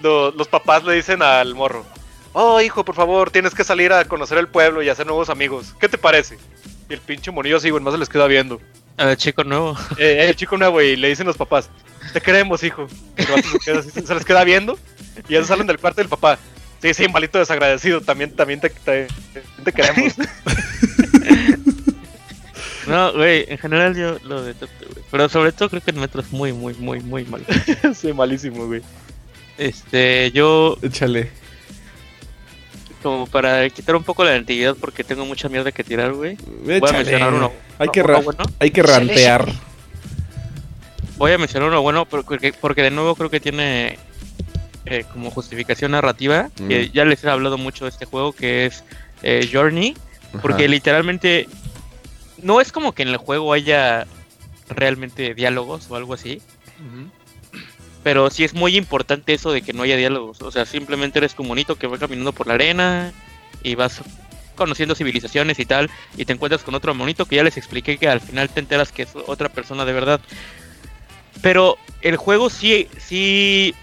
los papás le dicen al morro, oh hijo, por favor, tienes que salir a conocer el pueblo y hacer nuevos amigos. ¿Qué te parece? Y el pinche monillo así, güey, más se les queda viendo. El chico nuevo. Eh, el chico nuevo, y le dicen los papás, te queremos, hijo. se, les queda viendo y ya salen del cuarto del papá. Sí, sí, malito desagradecido, también, también te, te, queremos. no, güey, en general yo lo detesto, güey. Pero sobre todo creo que el metro es muy, muy, muy, muy malo. sí, malísimo, güey. Este, yo... Échale como para quitar un poco la identidad porque tengo mucha mierda que tirar, güey. Voy a mencionar uno. Hay que, hay que rantear. Voy a mencionar uno bueno porque, porque de nuevo creo que tiene eh, como justificación narrativa. Que mm. ya les he hablado mucho de este juego que es eh, Journey. Porque literalmente no es como que en el juego haya realmente diálogos o algo así. Pero sí es muy importante eso de que no haya diálogos. O sea, simplemente eres tu monito que va caminando por la arena y vas conociendo civilizaciones y tal. Y te encuentras con otro monito que ya les expliqué que al final te enteras que es otra persona de verdad. Pero el juego sí, sí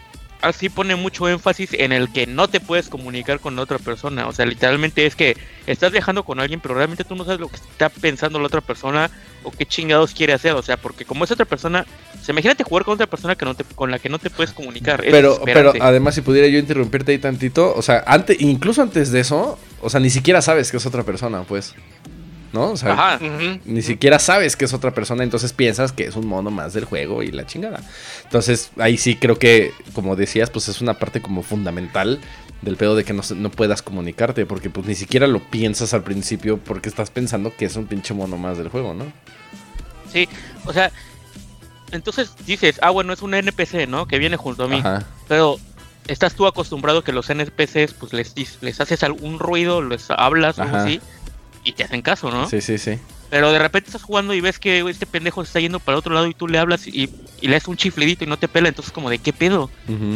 así pone mucho énfasis en el que no te puedes comunicar con otra persona. O sea, literalmente es que estás viajando con alguien, pero realmente tú no sabes lo que está pensando la otra persona o qué chingados quiere hacer. O sea, porque como es otra persona, se imagínate jugar con otra persona que no te, con la que no te puedes comunicar. Pero, pero además, si pudiera yo interrumpirte ahí tantito, o sea, antes, incluso antes de eso, o sea, ni siquiera sabes que es otra persona, pues. ¿No? O sea, ni siquiera sabes que es otra persona, entonces piensas que es un mono más del juego y la chingada. Entonces, ahí sí creo que, como decías, pues es una parte como fundamental del pedo de que no, no puedas comunicarte, porque pues ni siquiera lo piensas al principio porque estás pensando que es un pinche mono más del juego, ¿no? Sí, o sea, entonces dices, ah, bueno, es un NPC, ¿no? Que viene junto a mí. Pero estás tú acostumbrado que los NPCs, pues les, les haces algún ruido, les hablas o así y te hacen caso, ¿no? Sí, sí, sí. Pero de repente estás jugando y ves que este pendejo se está yendo para otro lado y tú le hablas y, le das un chiflidito y no te pela, entonces como de qué pedo.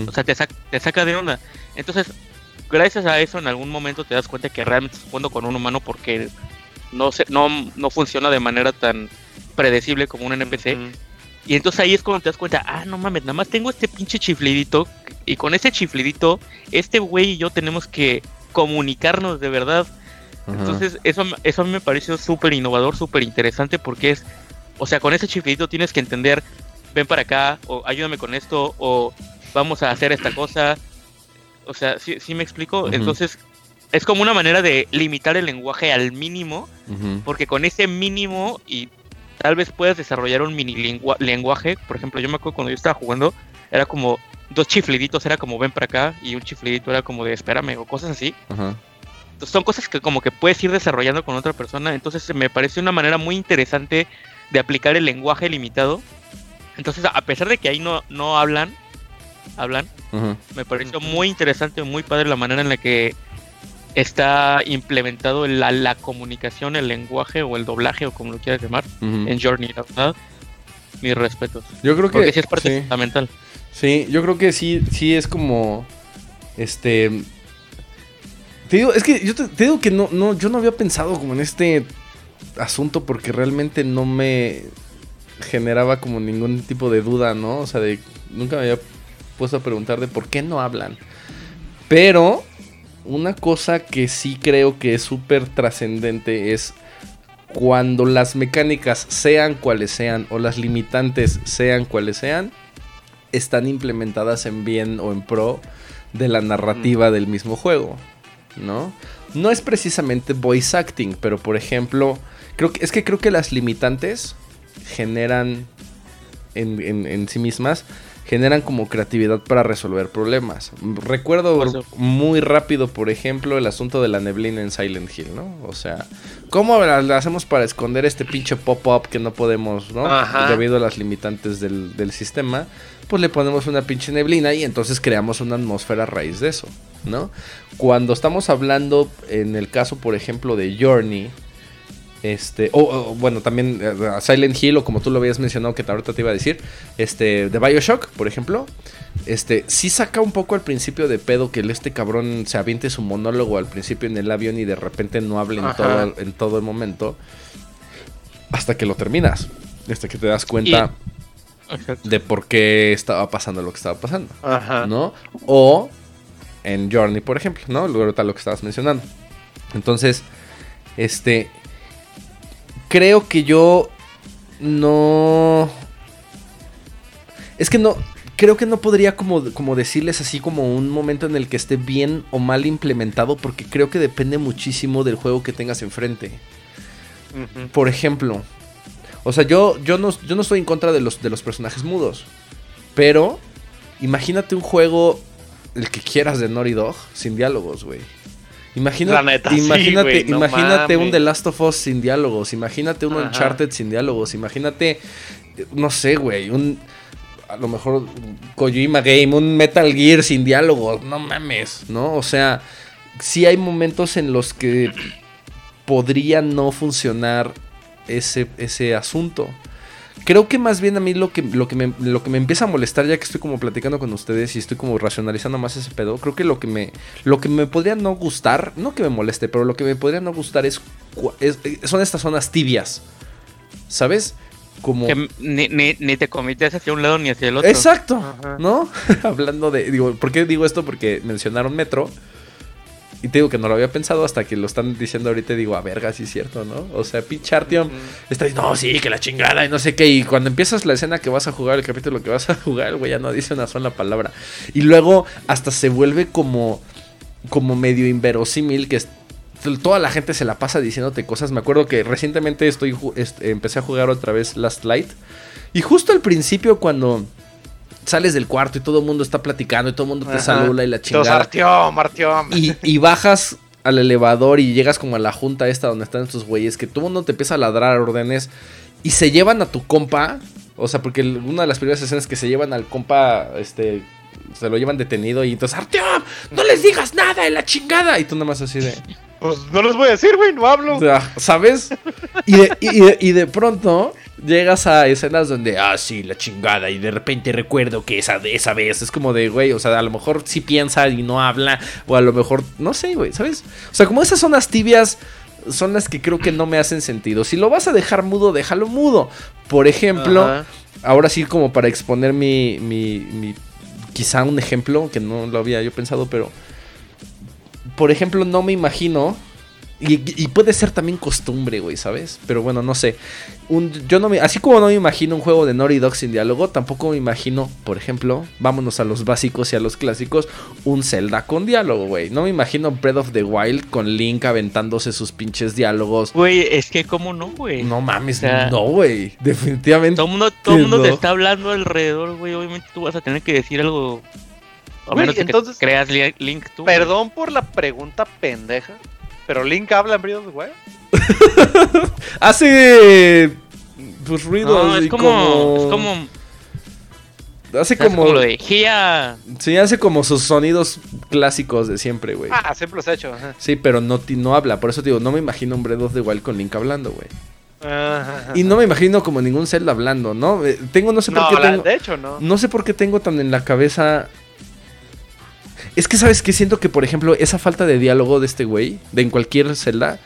O sea, te, te saca de onda. Entonces, gracias a eso en algún momento te das cuenta que realmente estás jugando con un humano porque no, se, no, no funciona de manera tan predecible como un NPC. Y entonces ahí es cuando te das cuenta, ah, no mames, nada más tengo este pinche chiflidito y con ese chiflidito, este güey y yo tenemos que comunicarnos de verdad. Entonces, eso, eso a mí me pareció súper innovador, súper interesante porque es, o sea, con ese chiflito tienes que entender, ven para acá, o ayúdame con esto, o vamos a hacer esta cosa. O sea, sí, sí me explico. Entonces, es como una manera de limitar el lenguaje al mínimo, porque con ese mínimo y tal vez puedas desarrollar un mini lenguaje. Por ejemplo, yo me acuerdo cuando yo estaba jugando, era como dos chifliditos, era como ven para acá, y un chiflidito era como de espérame, o cosas así. Ajá son cosas que como que puedes ir desarrollando con otra persona. Entonces me parece una manera muy interesante de aplicar el lenguaje limitado. Entonces, a pesar de que ahí no, no hablan, hablan, me pareció muy interesante, muy padre la manera en la que está implementado la, la comunicación, el lenguaje o el doblaje o como lo quieras llamar en Journey, ¿verdad? Mis respetos. Yo creo que sí es parte fundamental. Sí, yo creo que sí, sí es como este te digo, es que yo te, digo que no, no, yo no había pensado como en este asunto porque realmente no me generaba como ningún tipo de duda, ¿no? O sea, de, nunca me había puesto a preguntar de por qué no hablan. Pero una cosa que sí creo que es súper trascendente es cuando las mecánicas sean cuales sean o las limitantes sean cuales sean, están implementadas en bien o en pro de la narrativa del mismo juego, ¿no? No es precisamente voice acting, pero por ejemplo, creo que, es que creo que las limitantes generan en, sí mismas generan como creatividad para resolver problemas. Recuerdo muy rápido, por ejemplo, el asunto de la neblina en Silent Hill, ¿no? O sea, ¿cómo la, hacemos para esconder este pinche pop-up que no podemos, ¿no? Debido a las limitantes del, del, sistema, pues le ponemos una pinche neblina y entonces creamos una atmósfera a raíz de eso, ¿no? Cuando estamos hablando, en el caso, por ejemplo, de Journey, este, o bueno, también eh, Silent Hill, o como tú lo habías mencionado, que ahorita te iba a decir, este, de Bioshock, por ejemplo, este, sí saca un poco al principio de pedo que este cabrón se aviente su monólogo al principio en el avión y de repente no hable en, todo, en todo, el momento, hasta que lo terminas, hasta que te das cuenta de por qué estaba pasando lo que estaba pasando, ¿no? O en Journey, por ejemplo, ¿no? Luego ahorita lo que estabas mencionando. Entonces, este, creo que yo no... Es que no... Creo que no podría como, como decirles así como un momento en el que esté bien o mal implementado porque creo que depende muchísimo del juego que tengas enfrente. Por ejemplo, o sea, yo, yo, no, yo no estoy en contra de los, de los personajes mudos. Pero imagínate un juego, el que quieras de Naughty Dog, sin diálogos, güey. Imagínate, imagínate, imagínate un The Last of Us sin diálogos, imagínate un Uncharted sin diálogos, imagínate, no sé, güey, un a lo mejor Kojima Game, un Metal Gear sin diálogos, no mames, ¿no? O sea, sí hay momentos en los que podría no funcionar ese, ese asunto. Creo que más bien a mí lo que, lo, que me, lo que me empieza a molestar, ya que estoy como platicando con ustedes y estoy como racionalizando más ese pedo, creo que lo que me, lo que me podría no gustar, no que me moleste, pero lo que me podría no gustar es, son estas zonas tibias. ¿Sabes? Como... Que ni, ni, te comites hacia un lado ni hacia el otro. Exacto, ¿no? Hablando de, digo, ¿por qué digo esto? Porque mencionaron Metro. Y te digo que no lo había pensado hasta que lo están diciendo ahorita digo, a verga, sí es cierto, ¿no? O sea, pinche Artyom está diciendo, no, sí, que la chingada y no sé qué. Y cuando empiezas la escena que vas a jugar, el capítulo que vas a jugar, el güey ya no dice una sola palabra. Y luego hasta se vuelve como, como medio inverosímil que toda la gente se la pasa diciéndote cosas. Me acuerdo que recientemente estoy, empecé a jugar otra vez Last Light. Y justo al principio cuando sales del cuarto y todo el mundo está platicando y todo el mundo te saluda y la chingada. Y, y bajas al elevador y llegas como a la junta esta donde están estos güeyes que todo el mundo te empieza a ladrar órdenes y se llevan a tu compa. O sea, porque una de las primeras escenas que se llevan al compa, este, se lo llevan detenido y entonces, Artyom, no les digas nada de la chingada. Y tú nada más así de... Pues no les voy a decir, güey, no hablo. ¿Sabes? Y y de pronto llegas a escenas donde, ah, sí, la chingada, y de repente recuerdo que esa, esa vez es como de, güey, o sea, a lo mejor sí piensa y no habla, o a lo mejor, no sé, güey, ¿sabes? O sea, como esas zonas tibias son las que creo que no me hacen sentido. Si lo vas a dejar mudo, déjalo mudo. Por ejemplo, ahora sí, como para exponer mi, mi, mi, quizá un ejemplo, que no lo había yo pensado, pero, por ejemplo, no me imagino y, puede ser también costumbre, güey, ¿sabes? Pero bueno, no sé. yo no me, así como no me imagino un juego de Naughty Dog sin diálogo, tampoco me imagino, por ejemplo, vámonos a los básicos y a los clásicos, un Zelda con diálogo, güey. No me imagino Breath of the Wild con Link aventándose sus pinches diálogos. Güey, es que cómo no, güey. No mames, no, güey. Definitivamente. Todo el mundo, todo mundo te está hablando alrededor, güey. Obviamente tú vas a tener que decir algo. A menos que entonces, creas Link tú. Perdón por la pregunta pendeja. Pero Link habla en Breath of the Wild. Hace. Pues ruidos. es, como, es como. Hace como. lo de Gia. Sí, hace como sus sonidos clásicos de siempre, güey. Ah, siempre los ha hecho. Sí, pero no, no habla. Por eso digo, no me imagino un Breath of the Wild con Link hablando, güey. Y no me imagino como ningún Zelda hablando, ¿no? Eh, tengo, no sé por qué tengo. De hecho, no. No sé por qué tengo tan en la cabeza es que, ¿sabes qué? Siento que, por ejemplo, esa falta de diálogo de este güey, de en cualquier celda,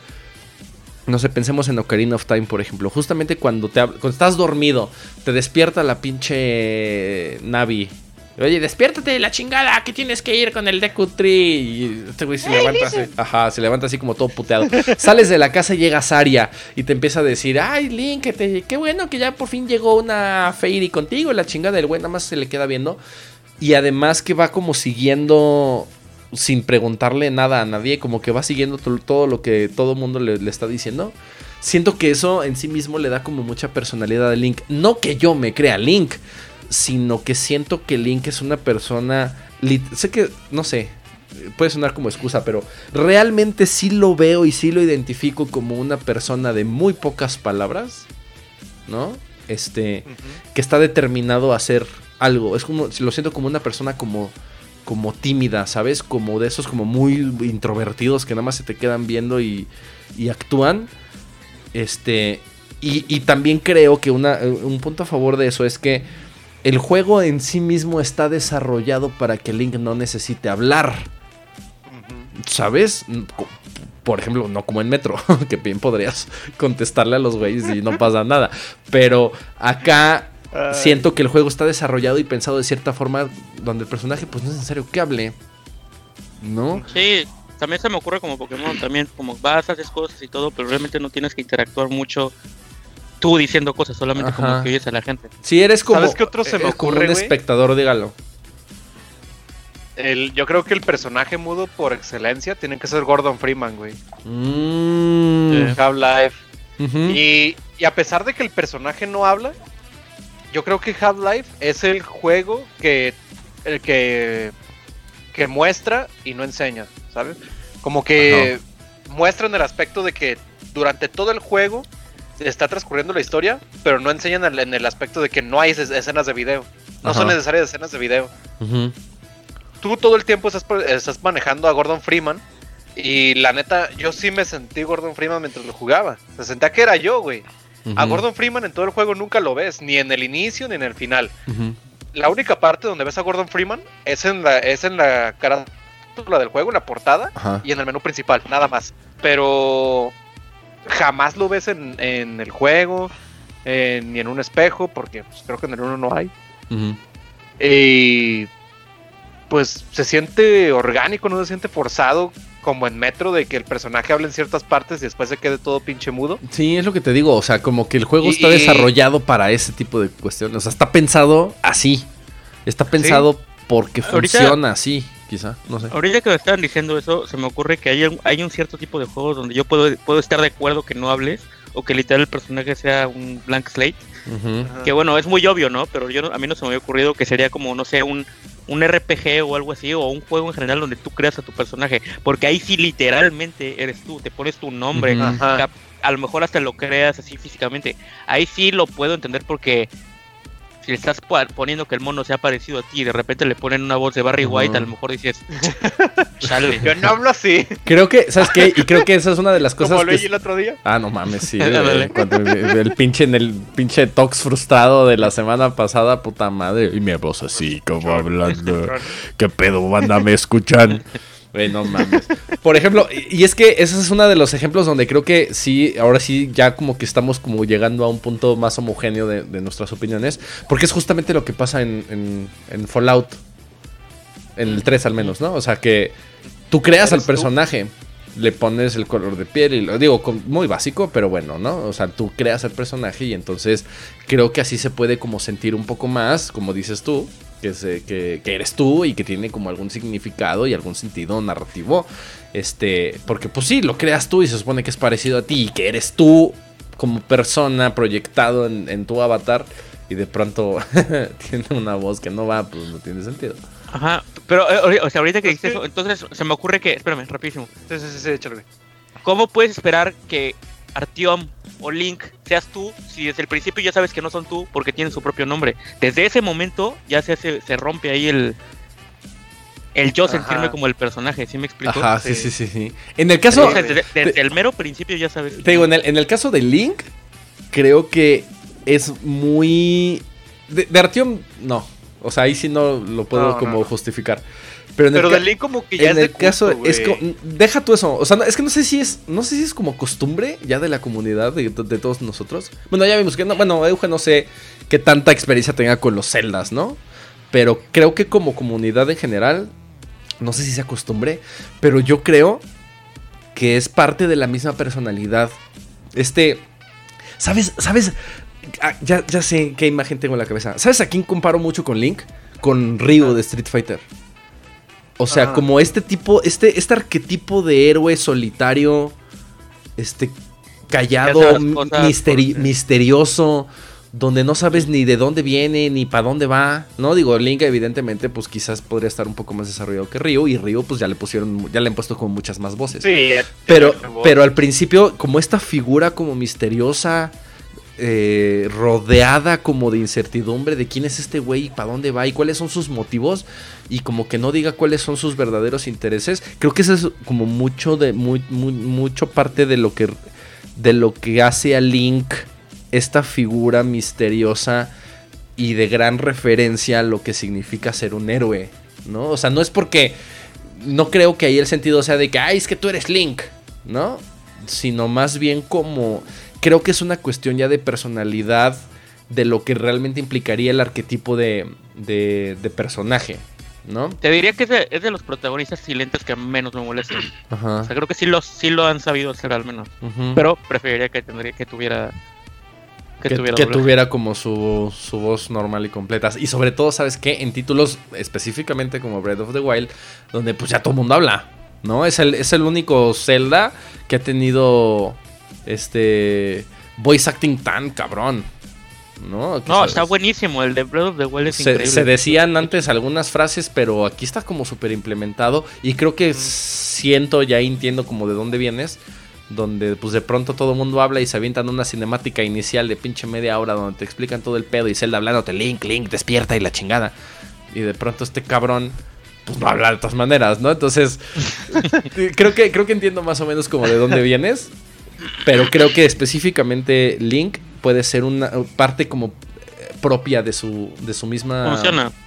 no sé, pensemos en Ocarina of Time, por ejemplo. Justamente cuando, te, cuando estás dormido, te despierta la pinche Navi Oye, despiértate la chingada, que tienes que ir con el Deku Tree. Y este güey se levanta así, ajá, se levanta así como todo puteado. Sales de la casa y llega Saria y te empieza a decir, ay, Link, que te, qué bueno que ya por fin llegó una Fairy contigo. La chingada del güey nada más se le queda viendo. Y además que va como siguiendo sin preguntarle nada a nadie, como que va siguiendo todo lo que todo el mundo le, le está diciendo. Siento que eso en sí mismo le da como mucha personalidad a Link. No que yo me crea Link, sino que siento que Link es una persona... Sé que, no sé, puede sonar como excusa, pero realmente sí lo veo y sí lo identifico como una persona de muy pocas palabras, ¿no? Este, que está determinado a hacer algo. Es como, lo siento como una persona como, como tímida, ¿sabes? Como de esos como muy introvertidos que nada más se te quedan viendo y, y actúan. Este, y, y también creo que una, un punto a favor de eso es que el juego en sí mismo está desarrollado para que Link no necesite hablar. ¿Sabes? Por ejemplo, no como en Metro, que bien podrías contestarle a los güeyes y no pasa nada. Pero acá siento que el juego está desarrollado y pensado de cierta forma donde el personaje pues no es necesario que hable. ¿No? Sí, también se me ocurre como Pokémon, también como vas, haces cosas y todo, pero realmente no tienes que interactuar mucho tú diciendo cosas, solamente como que oyes a la gente. Si eres como, ¿Sabes qué otro se me eh, ocurre, un espectador, dígalo. El, yo creo que el personaje mudo por excelencia tiene que ser Gordon Freeman, güey. Mm. Half-Life. y, y, a pesar de que el personaje no habla, yo creo que Half-Life es el juego que, el que, que muestra y no enseña, ¿sabes? Como que muestra en el aspecto de que durante todo el juego está transcurriendo la historia, pero no enseñan en el aspecto de que no hay escenas de video. No son necesarias escenas de video. Tú todo el tiempo estás, manejando a Gordon Freeman. Y la neta, yo sí me sentí Gordon Freeman mientras lo jugaba. Se sentía que era yo, güey. A Gordon Freeman en todo el juego nunca lo ves, ni en el inicio ni en el final. La única parte donde ves a Gordon Freeman es en la, es en la carátula del juego, en la portada y en el menú principal, nada más. Pero jamás lo ves en, el juego, ni en un espejo, porque pues, creo que en el uno no hay. Y pues se siente orgánico, no se siente forzado como en Metro de que el personaje hable en ciertas partes y después se quede todo pinche mudo. Sí, es lo que te digo, o sea, como que el juego está desarrollado para ese tipo de cuestiones, o sea, está pensado así, está pensado porque funciona así quizá, no sé. Ahorita que me estaban diciendo eso, se me ocurre que hay un, hay un cierto tipo de juegos donde yo puedo, puedo estar de acuerdo que no hables o que literal el personaje sea un blank slate. Que bueno, es muy obvio, ¿no? Pero yo a mí no se me había ocurrido que sería como, no sé, un, un RPG o algo así, o un juego en general donde tú creas a tu personaje. Porque ahí sí literalmente eres tú, te pones tu nombre, a lo mejor hasta lo creas así físicamente. Ahí sí lo puedo entender porque si le estás poniendo que el mono sea parecido a ti y de repente le ponen una voz de Barry White, a lo mejor dices, chale. Yo no hablo así. Creo que, ¿sabes qué? Y creo que esa es una de las cosas. ¿Como el otro día? Ah, no mames, sí. el pinche en el pinche tox frustrado de la semana pasada, puta madre. Y mi voz así, como hablando. ¿Qué pedo, banda? ¿Me escuchan? No mames. Por ejemplo, y es que ese es uno de los ejemplos donde creo que sí, ahora sí, ya como que estamos como llegando a un punto más homogéneo de, nuestras opiniones. Porque es justamente lo que pasa en, Fallout. En el 3 al menos, ¿no? O sea que tú creas al personaje. Le pones el color de piel y lo digo muy básico, pero bueno, ¿no? O sea, tú creas al personaje y entonces creo que así se puede como sentir un poco más, como dices tú, que, que, eres tú y que tiene como algún significado y algún sentido narrativo. Este, porque pues sí, lo creas tú y se supone que es parecido a ti y que eres tú como persona proyectado en, tu avatar y de pronto tiene una voz que no va, pues no tiene sentido. Ajá, pero eh, o sea, ahorita que dices eso, entonces se me ocurre que, espérame, rapidísimo. Sí, sí, sí, sí échale. ¿Cómo puedes esperar que Artiom o Link seas tú, si desde el principio ya sabes que no son tú porque tienen su propio nombre. Desde ese momento ya se, se rompe ahí el, el yo sentirme como el personaje, ¿sí me explico? Ajá, sí, sí, sí, sí. En el caso... Desde, el mero principio ya sabes. Te digo, en el, en el caso de Link, creo que es muy... De, de Artyom, no. O sea, ahí sí no lo puedo como justificar. Pero, en el como que ya en el caso es deja tú eso, o sea, es que no sé si es no sé si es como costumbre ya de la comunidad de, todos nosotros. Bueno, ya vimos que no, bueno, Euge no sé qué tanta experiencia tenga con los celdas, ¿no? Pero creo que como comunidad en general, no sé si se acostumbre, pero yo creo que es parte de la misma personalidad. Este, ¿sabes? ¿Sabes? Ah, ya, ya sé qué imagen tengo en la cabeza. ¿Sabes a quién comparo mucho con Link? Con Ryu de Street Fighter. O sea, ah. como este tipo, este, este arquetipo de héroe solitario, este, callado, misterioso, donde no sabes ni de dónde viene, ni para dónde va, ¿no? Digo, Link evidentemente, pues quizás podría estar un poco más desarrollado que Ryu, y Ryu pues ya le pusieron, ya le han puesto como muchas más voces. Sí. Pero, pero al principio, como esta figura como misteriosa, eh, rodeada como de incertidumbre de quién es este güey y para dónde va y cuáles son sus motivos y como que no diga cuáles son sus verdaderos intereses. Creo que eso es como mucho de muy, mucho parte de lo que de lo que hace a Link esta figura misteriosa y de gran referencia a lo que significa ser un héroe, ¿no? O sea, no es porque no creo que ahí el sentido sea de que, ay, es que tú eres Link, ¿no? Sino más bien como creo que es una cuestión ya de personalidad de lo que realmente implicaría el arquetipo de, de, personaje, ¿no? Te diría que es de, los protagonistas silentes que menos me molestan. O sea, creo que sí lo, sí lo han sabido hacer al menos. Pero preferiría que, tendría, que tuviera... Que, tuviera, como su, su, voz normal y completa. Y sobre todo, ¿sabes qué? En títulos específicamente como Breath of the Wild, donde pues ya todo el mundo habla, ¿no? Es el, es el único Zelda que ha tenido este voice acting tan cabrón. ¿no? no, está buenísimo. El de Breath of the Wild es se, increíble. Se decían antes algunas frases, pero aquí está como súper implementado. Y creo que siento, ya entiendo como de dónde vienes. Donde pues de pronto todo el mundo habla y se avientan una cinemática inicial de pinche media hora donde te explican todo el pedo y Zelda hablándote, Link, Link, despierta y la chingada. Y de pronto este cabrón pues va a hablar de todas maneras, ¿no? Entonces, creo que, creo que entiendo más o menos como de dónde vienes. Pero creo que específicamente Link puede ser una parte como eh, propia de su, de su misma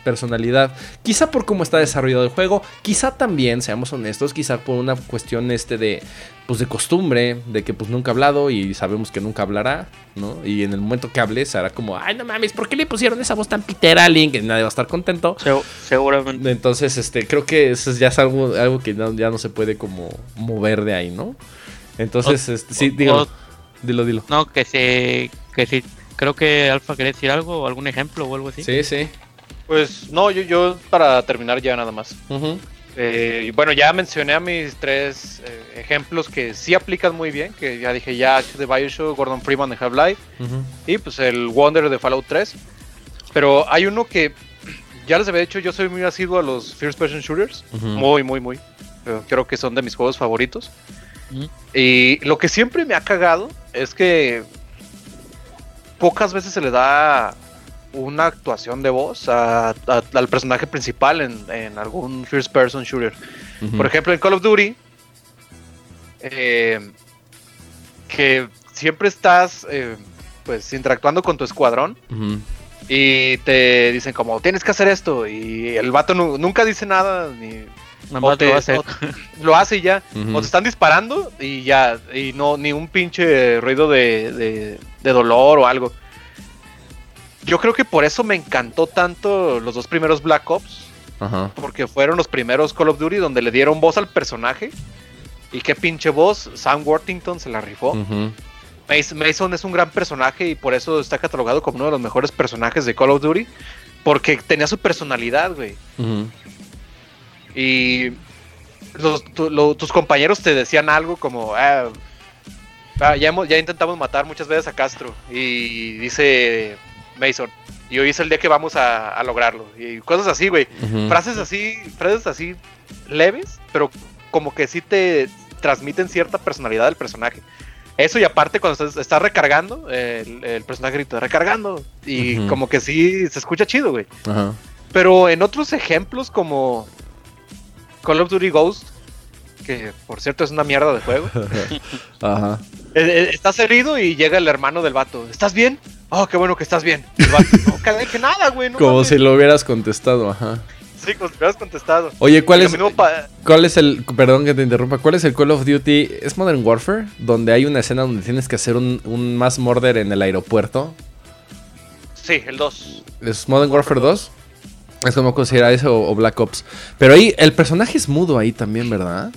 personalidad. Quizá por cómo está desarrollado el juego, quizá también, seamos honestos, quizá por una cuestión este de pues de costumbre, de que pues nunca ha hablado y sabemos que nunca hablará, ¿no? Y en el momento que hable será como, ay no mames, ¿por qué le pusieron esa voz tan pitera a Link? Nadie va a estar contento. seguramente. Entonces, este, creo que eso ya es algo, algo que ya no se puede como mover de ahí, ¿no? Entonces, este, sí, dilo, dilo, dilo. No, que sí, que sí. Creo que Alfa quería decir algo, algún ejemplo o algo así. Sí, sí. Pues no, yo, yo para terminar ya nada más. Eh, bueno, ya mencioné a mis tres eh, ejemplos que sí aplican muy bien, que ya dije ya de Bioshock, Gordon Freeman de Half-Life y pues el Wonder de Fallout 3. Pero hay uno que ya les había dicho, yo soy muy asiduo a los first person shooters, muy, muy, muy. creo que son de mis juegos favoritos. Y lo que siempre me ha cagado es que pocas veces se le da una actuación de voz al personaje principal en, algún first person shooter. Por ejemplo, en Call of Duty, eh, que siempre estás eh, pues interactuando con tu escuadrón. Y te dicen como, tienes que hacer esto. Y el vato nunca dice nada, ni lo hace. lo hace y ya. O te están disparando y ya. Y no, ni un pinche ruido de, de, dolor o algo. Yo creo que por eso me encantó tanto los dos primeros Black Ops. Porque fueron los primeros Call of Duty donde le dieron voz al personaje. Y qué pinche voz. Sam Worthington se la rifó. Mason es un gran personaje y por eso está catalogado como uno de los mejores personajes de Call of Duty. Porque tenía su personalidad, güey. Y tus compañeros te decían algo como, ah, ah, ya, hemos, ya intentamos matar muchas veces a Castro. Y dice Mason, y hoy es el día que vamos a, lograrlo. Y cosas así, güey. Frases así, frases así leves, pero como que sí te transmiten cierta personalidad del personaje. Eso y aparte cuando estás, recargando, el, personaje grita recargando. Y como que sí se escucha chido, güey. Pero en otros ejemplos como Call of Duty Ghost, que por cierto es una mierda de juego. Ajá. Eh, eh, estás herido y llega el hermano del vato. ¿Estás bien? Oh, qué bueno que estás bien. El vato, no, que nada, güey. como si lo hubieras contestado, ajá. Sí, como si lo hubieras contestado. Oye, ¿cuál es, ¿cuál es el, perdón que te interrumpa, cuál es el Call of Duty? ¿Es Modern Warfare? Donde hay una escena donde tienes que hacer un, un mass murder en el aeropuerto. Sí, el 2. ¿Es Modern Warfare 2? Es como considera eso o, Black Ops. Pero ahí, el personaje es mudo ahí también, ¿verdad?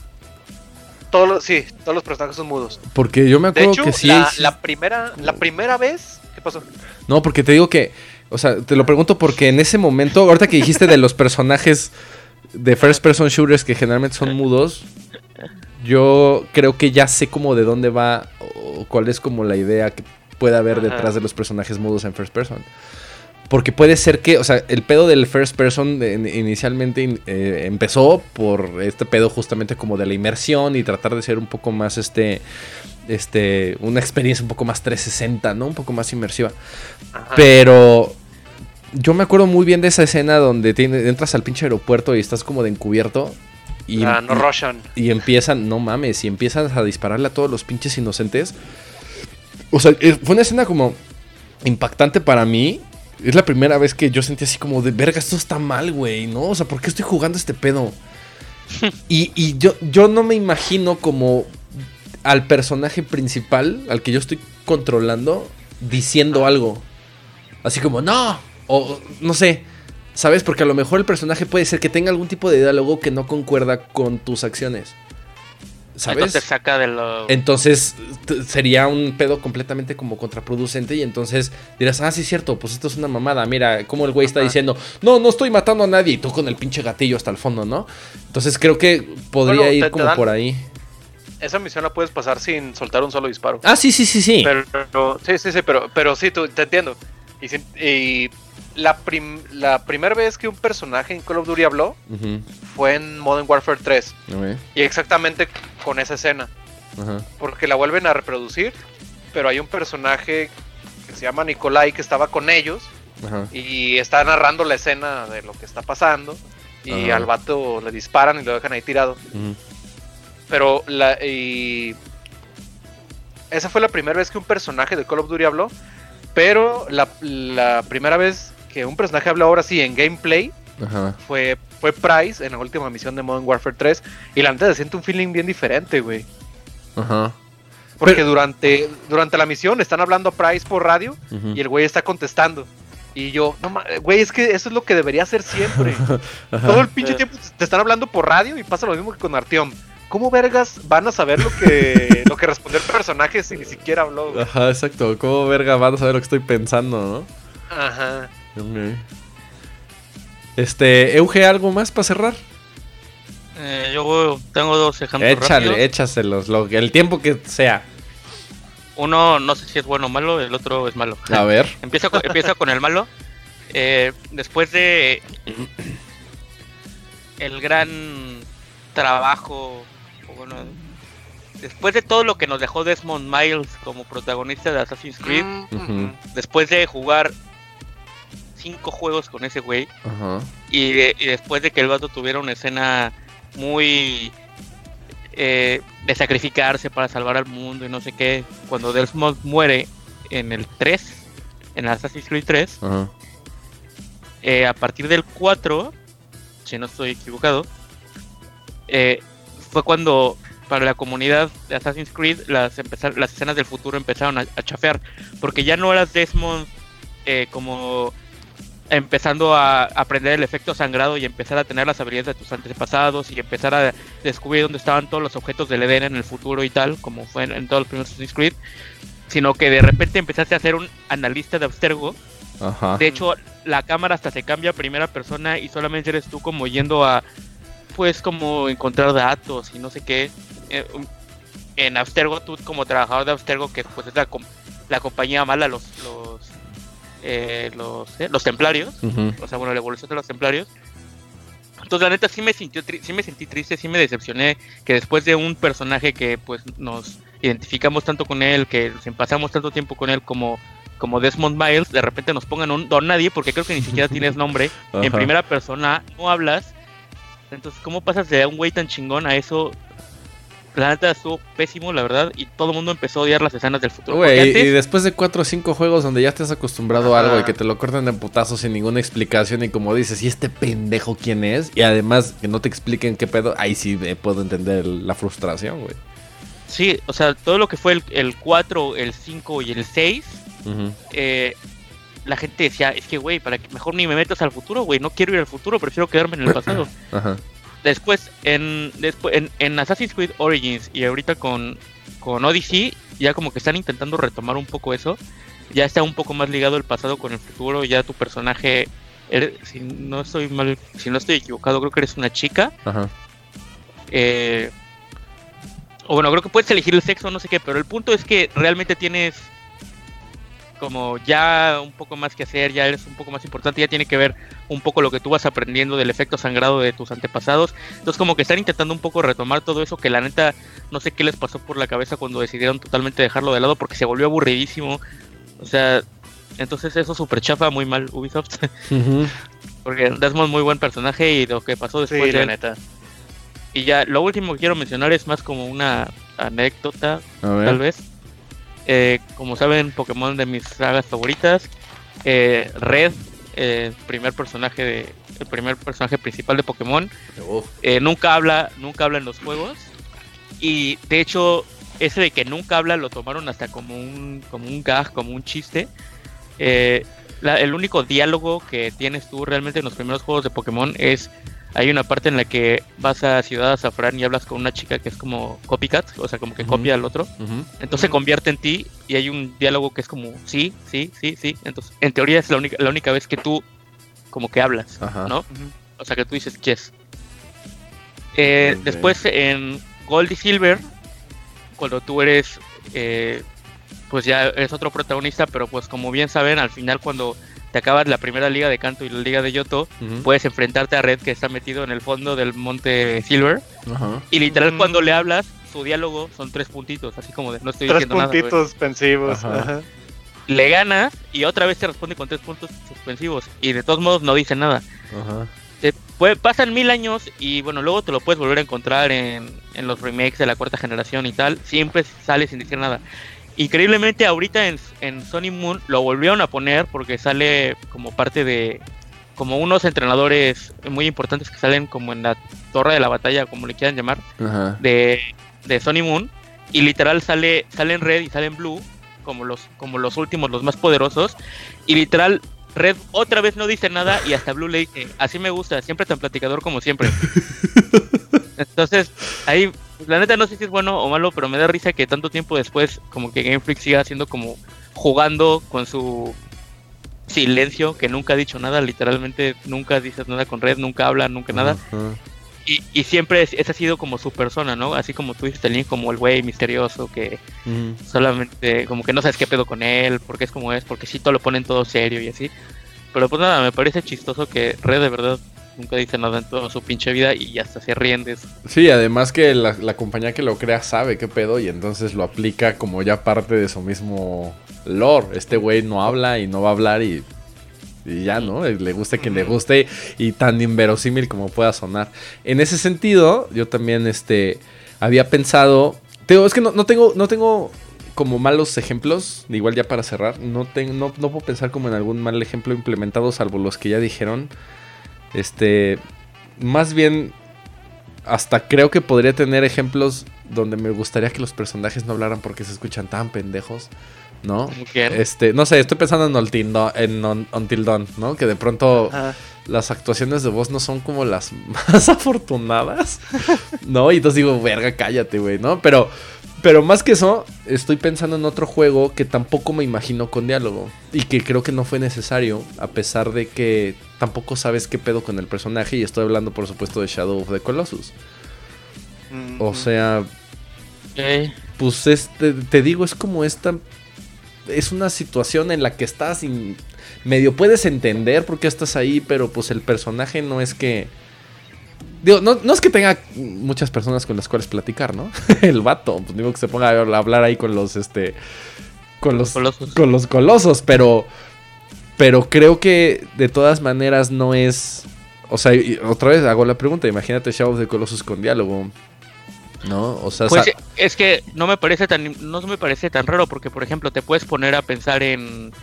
Todos sí, todos los personajes son mudos. Porque yo me acuerdo que sí. La, primera, la primera vez. ¿Qué pasó? No, porque te digo que. O sea, te lo pregunto porque en ese momento, ahorita que dijiste de los personajes de first person shooters que generalmente son mudos, yo creo que ya sé como de dónde va o cuál es como la idea que puede haber detrás de los personajes mudos en first person. Porque puede ser que, o sea, el pedo del first person inicialmente eh, empezó por este pedo justamente como de la inmersión y tratar de ser un poco más este, este, una experiencia un poco más 360, ¿no? Un poco más inmersiva. Pero yo me acuerdo muy bien de esa escena donde entras al pinche aeropuerto y estás como de encubierto. Y, ah, no y empiezan, no mames, y empiezan a dispararle a todos los pinches inocentes. O sea, eh, fue una escena como impactante para mí es la primera vez que yo sentí así como de verga, esto está mal, güey, ¿no? O sea, ¿por qué estoy jugando este pedo? y, yo, yo no me imagino como al personaje principal, al que yo estoy controlando, diciendo algo. Así como, no, o no sé, ¿sabes? Porque a lo mejor el personaje puede ser que tenga algún tipo de diálogo que no concuerda con tus acciones. Entonces saca de lo... Entonces sería un pedo completamente como contraproducente y entonces dirás, ah, sí es cierto, pues esto es una mamada, mira, como el güey está diciendo, no, no estoy matando a nadie y tú con el pinche gatillo hasta el fondo, ¿no? Entonces creo que podría ir como por ahí. Esa misión la puedes pasar sin soltar un solo disparo. Ah, sí, sí, sí, sí. Pero, sí, sí, sí, pero, pero sí, tú, te entiendo. Y la, la primera vez que un personaje en Call of Duty habló fue en Modern Warfare 3. Y exactamente con esa escena. Porque la vuelven a reproducir, pero hay un personaje que se llama Nikolai que estaba con ellos y está narrando la escena de lo que está pasando. Y al vato le disparan y lo dejan ahí tirado. Pero la. Y esa fue la primera vez que un personaje de Call of Duty habló. Pero la, la primera vez que un personaje habla ahora sí en gameplay fue fue Price en la última misión de Modern Warfare 3 y la neta se siente un feeling bien diferente, güey. Ajá. Porque durante, durante la misión están hablando a Price por radio y el güey está contestando. Y yo, no güey, es que eso es lo que debería hacer siempre. Todo el pinche tiempo te están hablando por radio y pasa lo mismo que con Artyom. ¿Cómo vergas van a saber lo que, lo que respondió el personaje si ni siquiera habló? Ajá, exacto. ¿Cómo vergas van a saber lo que estoy pensando, no? Ajá. Este, Euge, ¿algo más para cerrar? Eh, yo tengo dos ejemplos. Échale, échaselos, lo, el tiempo que sea. Uno no sé si es bueno o malo, el otro es malo. A ver. empieza, con, empieza con el malo. Eh, después de el gran trabajo, bueno, después de todo lo que nos dejó Desmond Miles como protagonista de Assassin's Creed, después de jugar cinco juegos con ese güey. Y, después de que el vato tuviera una escena muy eh, de sacrificarse para salvar al mundo y no sé qué, cuando Desmond muere en el 3, en Assassin's Creed 3, eh, a partir del 4, si no estoy equivocado, eh, fue cuando para la comunidad de Assassin's Creed las, las escenas del futuro empezaron a, a chafear, porque ya no eras Desmond como empezando a aprender el efecto sangrado y empezar a tener las habilidades de tus antepasados y empezar a descubrir dónde estaban todos los objetos del Eden en el futuro y tal, como fue en, todos los primeros Assassin's Creed, sino que de repente empezaste a ser un analista de Abstergo. De hecho, la cámara hasta se cambia a primera persona y solamente eres tú como yendo a, pues, como encontrar datos y no sé qué. Eh, en Abstergo, tú como trabajador de Abstergo, que pues es la, la compañía mala, los, los eh, los, eh, los templarios, o sea, bueno, la evolución de los templarios. Entonces, la neta, sí me, sintió sí me sentí triste, sí me decepcioné que después de un personaje que pues nos identificamos tanto con él, que pasamos tanto tiempo con él como, como Desmond Miles, de repente nos pongan un don nadie, porque creo que ni siquiera tienes nombre, en primera persona, no hablas. Entonces, ¿cómo pasas de un güey tan chingón a eso la neta estuvo pésimo, la verdad, y todo el mundo empezó a odiar las escenas del futuro. y después de cuatro o cinco juegos donde ya te has acostumbrado a algo y que te lo cortan de putazos sin ninguna explicación y como dices, ¿y este pendejo quién es? Y además que no te expliquen qué pedo, ahí sí puedo entender la frustración, güey. Sí, o sea, todo lo que fue el, el 4, el 5 y el 6, eh, la gente decía, es que, güey, para que mejor ni me metas al futuro, güey, no quiero ir al futuro, prefiero quedarme en el pasado. Después, en, después en, en, Assassin's Creed Origins y ahorita con, con Odyssey, ya como que están intentando retomar un poco eso. Ya está un poco más ligado el pasado con el futuro, ya tu personaje, si no estoy mal, si no estoy equivocado, creo que eres una chica. Ajá. Eh, o bueno, creo que puedes elegir el sexo, no sé qué, pero el punto es que realmente tienes como ya un poco más que hacer, ya eres un poco más importante, ya tiene que ver un poco lo que tú vas aprendiendo del efecto sangrado de tus antepasados. Entonces como que están intentando un poco retomar todo eso que la neta no sé qué les pasó por la cabeza cuando decidieron totalmente dejarlo de lado porque se volvió aburridísimo. O sea, entonces eso super chafa muy mal Ubisoft. porque Desmond muy buen personaje y lo que pasó después de la neta. Y ya lo último que quiero mencionar es más como una anécdota, tal vez eh, como saben, Pokémon de mis sagas favoritas. Eh, Red, el primer personaje de, el primer personaje principal de Pokémon. Eh, nunca habla, nunca habla en los juegos. Y de hecho, ese de que nunca habla lo tomaron hasta como un, como un gag, como un chiste. el único diálogo que tienes tú realmente en los primeros juegos de Pokémon es hay una parte en la que vas a Ciudad Azafrán y hablas con una chica que es como copycat, o sea, como que copia al otro. Entonces se convierte en ti y hay un diálogo que es como sí, sí, sí, sí. Entonces, en teoría es la única, la única vez que tú como que hablas, ¿no? O sea, que tú dices yes. Eh, después en Gold y Silver, cuando tú eres, eh, pues ya eres otro protagonista, pero pues como bien saben, al final cuando te acabas la primera liga de canto y la liga de Yoto, puedes enfrentarte a Red que está metido en el fondo del monte Silver. Y literal cuando le hablas, su diálogo son tres puntitos, así como de no estoy diciendo nada. Tres puntitos suspensivos. Le ganas y otra vez te responde con tres puntos suspensivos. Y de todos modos no dice nada. pasan mil años y bueno, luego te lo puedes volver a encontrar en, en los remakes de la cuarta generación y tal. Siempre sale sin decir nada. Increíblemente ahorita en, en Sony Moon lo volvieron a poner porque sale como parte de como unos entrenadores muy importantes que salen como en la torre de la batalla, como le quieran llamar, de, de Sony Moon. Y literal sale sale en red y sale en blue como los como los últimos, los más poderosos. Y literal Red otra vez no dice nada y hasta Blue le dice, así me gusta, siempre tan platicador como siempre. Entonces, ahí la neta no sé si es bueno o malo, pero me da risa que tanto tiempo después como que Game Freak siga haciendo como jugando con su silencio, que nunca ha dicho nada, literalmente nunca dices nada con Red, nunca habla, nunca nada. Y, y, siempre esa ha sido como su persona, ¿no? Así como tú dices, link como el güey misterioso que solamente, como que no sabes qué pedo con él, porque es como es, porque si todo lo ponen todo serio y así. Pero pues nada, me parece chistoso que Red de verdad nunca dice nada en toda su pinche vida y hasta se ríen de eso. Sí, además que la, compañía que lo crea sabe qué pedo y entonces lo aplica como ya parte de su mismo lore. Este güey no habla y no va a hablar y, y ya, ¿no? Le guste quien le guste y tan inverosímil como pueda sonar. En ese sentido, yo también este, había pensado... Tengo, es que no, no tengo, no tengo como malos ejemplos, igual ya para cerrar, no, tengo, no, no puedo pensar como en algún mal ejemplo implementado salvo los que ya dijeron. Este, más bien, hasta creo que podría tener ejemplos donde me gustaría que los personajes no hablaran porque se escuchan tan pendejos, ¿no? Este, no sé, estoy pensando en Until Dawn, ¿no? Que de pronto las actuaciones de voz no son como las más afortunadas, ¿no? Y entonces digo, verga, cállate, güey, ¿no? Pero pero más que eso, estoy pensando en otro juego que tampoco me imagino con diálogo. Y que creo que no fue necesario, a pesar de que tampoco sabes qué pedo con el personaje. Y estoy hablando, por supuesto, de Shadow of the Colossus. O sea. Pues este, te digo, es como esta. Es una situación en la que estás y medio puedes entender por qué estás ahí, pero pues el personaje no es que Digo, no, no, es que tenga muchas personas con las cuales platicar, ¿no? El vato, pues digo que se ponga a hablar ahí con los, este, con los, colosos. con los colosos, pero, pero creo que de todas maneras no es, o sea, otra vez hago la pregunta, imagínate Shadow de Colosos con diálogo, ¿no? O sea, pues es que no me parece tan, no me parece tan raro porque, por ejemplo, te puedes poner a pensar en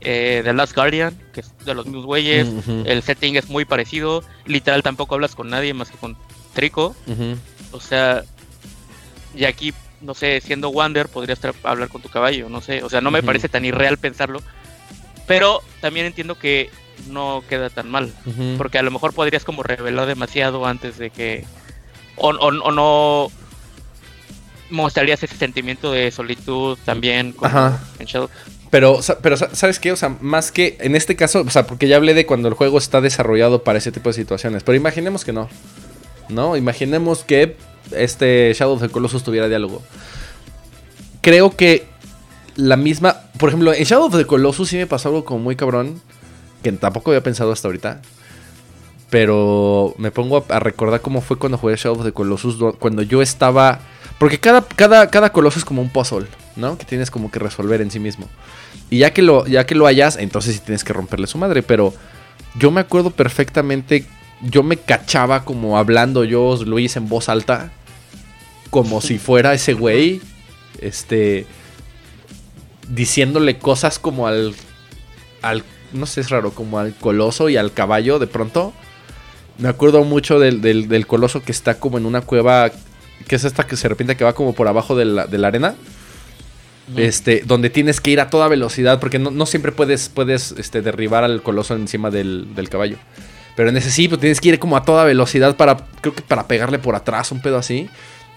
eh, The Last Guardian, que es de los mismos güeyes. El setting es muy parecido. Literal, tampoco hablas con nadie más que con Trico. O sea, y aquí, no sé, siendo Wander, podrías hablar con tu caballo, no sé. O sea, no me parece tan irreal pensarlo. Pero también entiendo que no queda tan mal. Porque a lo mejor podrías como revelar demasiado antes de que... O, no mostrarías ese sentimiento de solitud también como en Shadow. Pero, pero, ¿sabes qué? O sea, más que en este caso, o sea, porque ya hablé de cuando el juego está desarrollado para ese tipo de situaciones. Pero imaginemos que no. ¿No? Imaginemos que este Shadow of the Colossus tuviera diálogo. Creo que la misma. Por ejemplo, en Shadow of the Colossus sí me pasó algo como muy cabrón. Que tampoco había pensado hasta ahorita. Pero me pongo a, recordar cómo fue cuando jugué Shadow of the Colossus. Cuando yo estaba. Porque cada, cada, cada coloso es como un puzzle, ¿no? Que tienes como que resolver en sí mismo. Y ya que lo, ya que lo hayas, entonces sí tienes que romperle su madre. Pero yo me acuerdo perfectamente. Yo me cachaba como hablando yo, hice en voz alta. Como si fuera ese güey. Este diciéndole cosas como al, al, no sé, es raro, como al coloso y al caballo de pronto. Me acuerdo mucho del, del, coloso que está como en una cueva, que es esta que se repite que va como por abajo de la, de la arena. Este, donde tienes que ir a toda velocidad, porque no, siempre puedes, puedes este, derribar al coloso encima del, del caballo. Pero en ese sí, pues tienes que ir como a toda velocidad para, creo que para pegarle por atrás, un pedo así.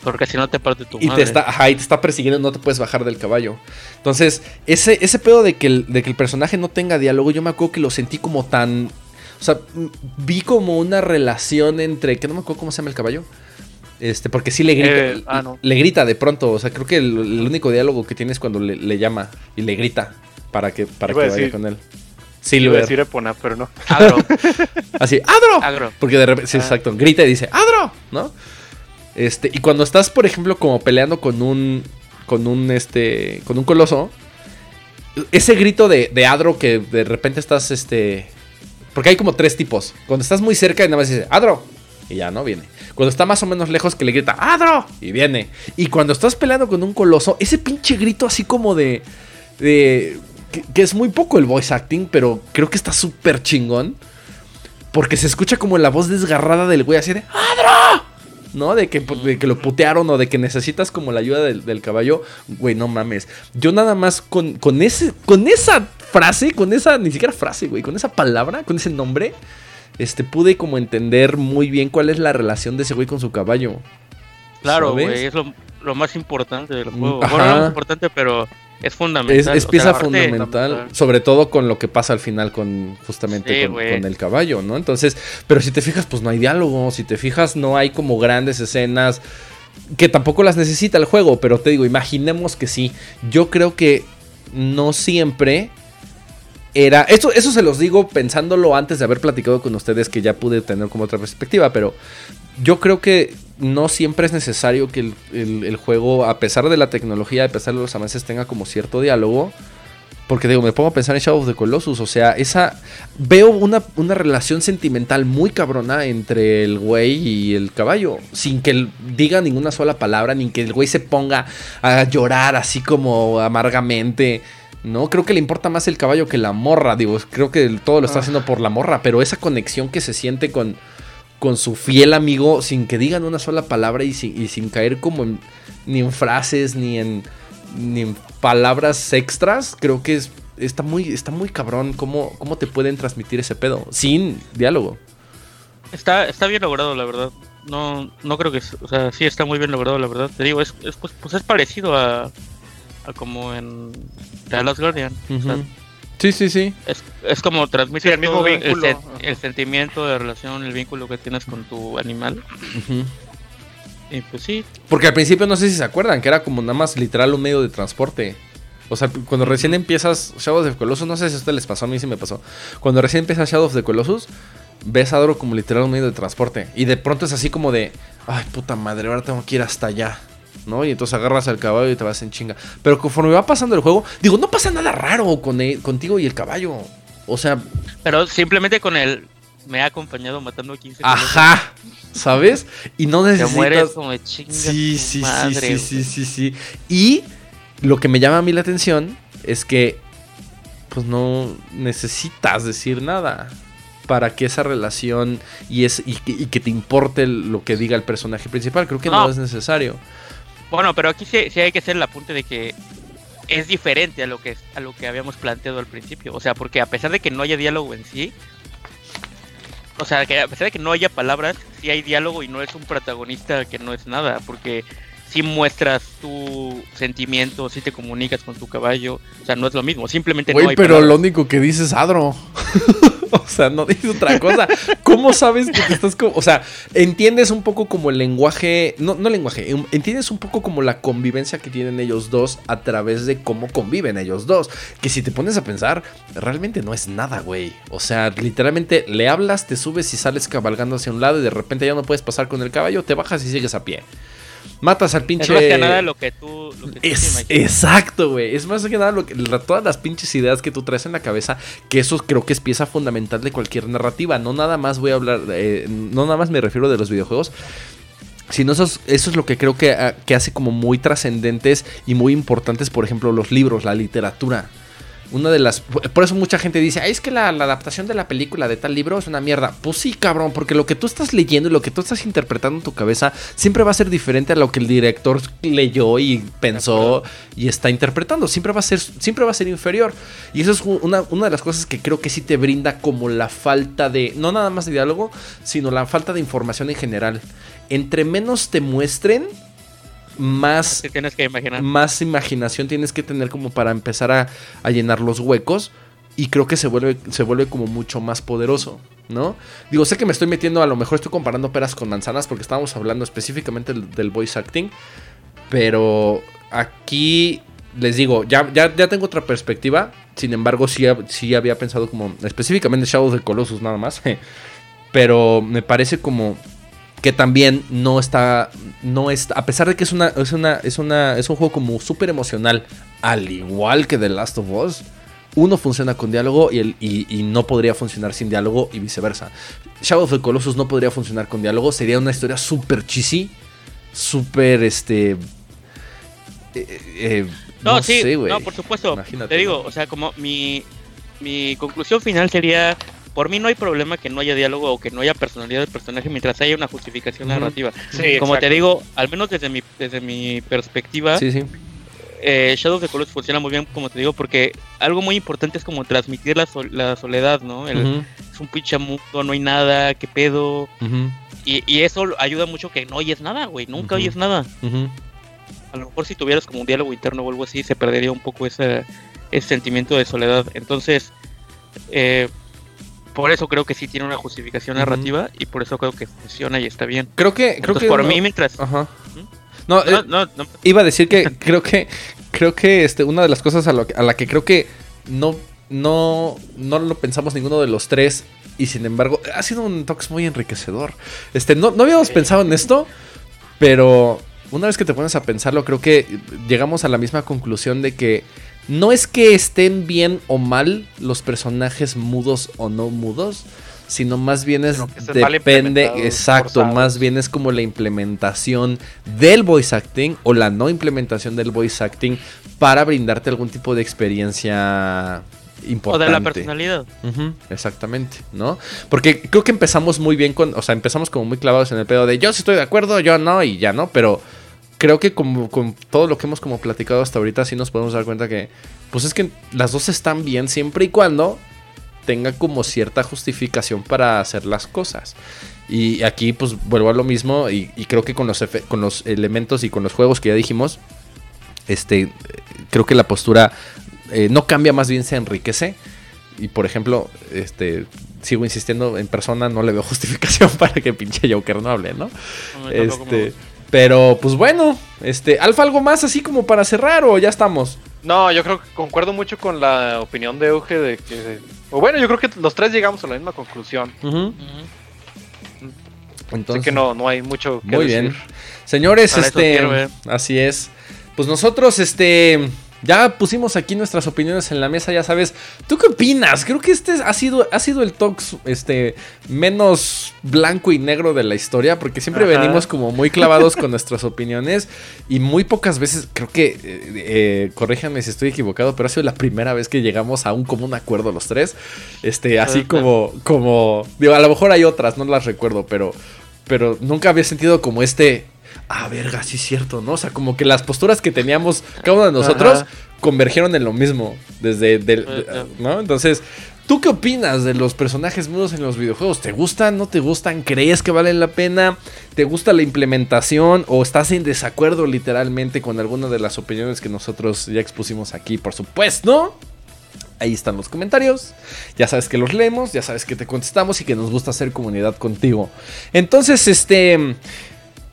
Porque si no te parte tu y Te está, ajá, y te está persiguiendo, no te puedes bajar del caballo. Entonces, ese, ese pedo de que, el, de que el personaje no tenga diálogo, yo me acuerdo que lo sentí como tan. O sea, vi como una relación entre. Que no me acuerdo cómo se llama el caballo. Este, porque sí le grita. Eh, ah, le grita de pronto. O sea, creo que el, único diálogo que tiene es cuando le, llama y le grita para que, para que vaya con él. Sí, voy a decir Epona, pero no. Adro. Así, ¡Adro! Porque de repente, sí, ah. exacto, grita y dice, ¡Adro! ¿No? Este, y cuando estás, por ejemplo, como peleando con un. Con un este. Con un coloso. Ese grito de, de Adro que de repente estás. Este. Porque hay como tres tipos. Cuando estás muy cerca y nada más dice Adro. Y ya no viene. Cuando está más o menos lejos que le grita Adro. Y viene. Y cuando estás peleando con un coloso, ese pinche grito así como de. de que, es muy poco el voice acting, pero creo que está súper chingón. Porque se escucha como la voz desgarrada del güey así de ¡Adro! ¿no? De que, que lo putearon o de que necesitas como la ayuda del, caballo. Güey, no mames. Yo nada más con, con, ese, con esa frase, con esa, ni siquiera frase, güey, con esa palabra, con ese nombre, este, pude como entender muy bien cuál es la relación de ese güey con su caballo. Claro, güey, es lo, más importante del juego. Bueno, no es importante, pero es fundamental. Es, pieza fundamental, sobre todo con lo que pasa al final con justamente con, el caballo, ¿no? Entonces, pero si te fijas, pues no hay diálogo, si te fijas, no hay como grandes escenas que tampoco las necesita el juego, pero te digo, imaginemos que sí. Yo creo que no siempre era. Eso se los digo pensándolo antes de haber platicado con ustedes, que ya pude tener como otra perspectiva, pero yo creo que no siempre es necesario que el, juego, a pesar de la tecnología, a pesar de los avances, tenga como cierto diálogo. Porque digo, me pongo a pensar en Shadow of the Colossus. O sea, esa. Veo una, una relación sentimental muy cabrona entre el güey y el caballo. Sin que diga ninguna sola palabra, ni que el güey se ponga a llorar así como amargamente. No, creo que le importa más el caballo que la morra. Digo, creo que todo lo está ah. haciendo por la morra. Pero esa conexión que se siente con con su fiel amigo sin que digan una sola palabra y sin, caer como en, ni en frases ni en, ni en palabras extras, creo que es, está, muy, está muy cabrón cómo, cómo te pueden transmitir ese pedo sin diálogo. Está, está bien logrado, la verdad. No, no creo que, o sea, sí está muy bien logrado, la verdad. Te digo, es, pues, pues, es parecido a, a como en The Last Guardian. Sí, sí, sí. Es, como transmitir el mismo vínculo. El, sentimiento de relación, el vínculo que tienes con tu animal. Y pues sí. Porque al principio no sé si se acuerdan, que era como nada más literal un medio de transporte. O sea, cuando recién empiezas Shadow of the Colossus, no sé si a ustedes les pasó, a mí sí me pasó. Cuando recién empiezas Shadow of the Colossus, ves a Adro como literal un medio de transporte. Y de pronto es así como de, ay puta madre, ahora tengo que ir hasta allá. ¿No? Y entonces agarras al caballo y te vas en chinga. Pero conforme va pasando el juego, digo, no pasa nada raro con contigo y el caballo. O sea. Pero simplemente con él me ha acompañado matando 15 Ajá. ¿Sabes? Y no necesitas. mueres como chinga sí, sí, sí, sí, sí, sí, sí. Y lo que me llama a mí la atención es que. Pues no necesitas decir nada para que esa relación y, es, y, que te importe lo que diga el personaje principal. Creo que no es necesario. Bueno, pero aquí sí, hay que hacer el apunte de que es diferente a lo que a lo que habíamos planteado al principio. O sea, porque a pesar de que no haya diálogo en sí, o sea, que a pesar de que no haya palabras, sí hay diálogo y no es un protagonista que no es nada, porque si muestras tu sentimiento, si te comunicas con tu caballo, o sea, no es lo mismo, simplemente no hay pero lo único que dices es Adro. o sea, no dices otra cosa. ¿Cómo sabes que te estás o sea, entiendes un poco como el lenguaje, no no lenguaje, entiendes un poco como la convivencia que tienen ellos dos a través de cómo conviven ellos dos, que si te pones a pensar, realmente no es nada, güey. O sea, literalmente le hablas, te subes y sales cabalgando hacia un lado y de repente ya no puedes pasar con el caballo, te bajas y sigues a pie matas al pinche. Es más que nada lo que tú. es, exacto, güey. Es más que nada lo que, todas las pinches ideas que tú traes en la cabeza. Que eso creo que es pieza fundamental de cualquier narrativa. No nada más voy a hablar. Eh, no nada más me refiero de los videojuegos. Sino eso es, eso es lo que creo que, ah, que hace como muy trascendentes y muy importantes, por ejemplo, los libros, la literatura una de las. Por eso mucha gente dice, Ay, es que la, adaptación de la película de tal libro es una mierda. Pues sí, cabrón, porque lo que tú estás leyendo y lo que tú estás interpretando en tu cabeza siempre va a ser diferente a lo que el director leyó y pensó y está interpretando. Siempre va a ser, siempre va a ser inferior. Y eso es una, una de las cosas que creo que sí te brinda como la falta de. No nada más de diálogo, sino la falta de información en general. Entre menos te muestren más, tienes que imaginar. más imaginación tienes que tener como para empezar a, llenar los huecos. Y creo que se vuelve, se vuelve como mucho más poderoso, ¿no? Digo, sé que me estoy metiendo, a lo mejor estoy comparando peras con manzanas porque estábamos hablando específicamente del, voice acting. Pero aquí les digo, ya, ya, ya tengo otra perspectiva. Sin embargo, sí, sí había pensado como específicamente Shadow of the Colossus nada más. Pero me parece como que también no está, no está, a pesar de que es una, es una, es una, es un juego como súper emocional, al igual que The Last of Us, uno funciona con diálogo y, el, y, no podría funcionar sin diálogo y viceversa. Shadow of the Colossus no podría funcionar con diálogo, sería una historia súper cheesy, súper, este... Eh, eh, no, sí, no, por supuesto. Te digo, o sea, como mi, mi conclusión final sería por mí no hay problema que no haya diálogo o que no haya personalidad del personaje mientras haya una justificación narrativa. Como te digo, al menos desde mi, desde mi perspectiva, eh, Shadow of the Colossus funciona muy bien, como te digo, porque algo muy importante es como transmitir la, la soledad, ¿no? Es un pinche mundo, no hay nada, qué pedo. y, eso ayuda mucho que no oyes nada, güey, nunca oyes nada. A lo mejor si tuvieras como un diálogo interno o algo así, se perdería un poco ese, ese sentimiento de soledad. Entonces, eh, por eso creo que sí tiene una justificación narrativa y por eso creo que funciona y está bien. Creo que, creo que por mí mientras. Ajá. No, eh, no, no, iba a decir que creo que creo que este una de las cosas a, a la que creo que no no no lo pensamos ninguno de los tres y sin embargo ha sido un tox muy enriquecedor. Este no no habíamos pensado en esto, pero una vez que te pones a pensarlo creo que llegamos a la misma conclusión de que no es que estén bien o mal los personajes mudos o no mudos, sino más bien es depende, exacto, más bien es como la implementación del voice acting o la no implementación del voice acting para brindarte algún tipo de experiencia importante. O de la personalidad. exactamente, ¿no? Porque creo que empezamos muy bien con, o sea, empezamos como muy clavados en el pedo de yo sí estoy de acuerdo, yo no y ya no, pero creo que como con todo lo que hemos como platicado hasta ahorita, sí nos podemos dar cuenta que, pues es que las dos están bien siempre y cuando tenga como cierta justificación para hacer las cosas. Y aquí pues vuelvo a lo mismo y, creo que con los, con los elementos y con los juegos que ya dijimos, este, creo que la postura eh, no cambia, más bien se enriquece. Y por ejemplo, este, sigo insistiendo en persona, no le veo justificación para que pinche Joker no hable, ¿no? este, pero pues bueno, este, Alfa, algo más así como para cerrar o ya estamos. No, yo creo que concuerdo mucho con la opinión de Euge de que. O bueno, yo creo que los tres llegamos a la misma conclusión. Entonces, así que no, no hay mucho que Muy bien. Señores, este. Así es. Pues nosotros, este. Ya pusimos aquí nuestras opiniones en la mesa, ya sabes. ¿Tú qué opinas? Creo que este ha sido, ha sido el talk este, menos blanco y negro de la historia, porque siempre venimos como muy clavados con nuestras opiniones y muy pocas veces, creo que, eh, eh, corríjanme si estoy equivocado, pero ha sido la primera vez que llegamos a un común acuerdo los tres. Este, así como, como, digo, a lo mejor hay otras, no las recuerdo, pero, pero nunca había sentido como este ah, verga, sí es cierto, ¿no? O sea, como que las posturas que teníamos cada uno de nosotros convergieron en lo mismo. Desde, ¿no? Entonces, ¿Tú qué opinas de los personajes mudos en los videojuegos? ¿Te gustan? ¿No te gustan? ¿Crees que valen la pena? ¿Te gusta la implementación? ¿O estás en desacuerdo literalmente con alguna de las opiniones que nosotros ya expusimos aquí? Por supuesto. Ahí están los comentarios. Ya sabes que los leemos, ya sabes que te contestamos y que nos gusta hacer comunidad contigo. Entonces, este...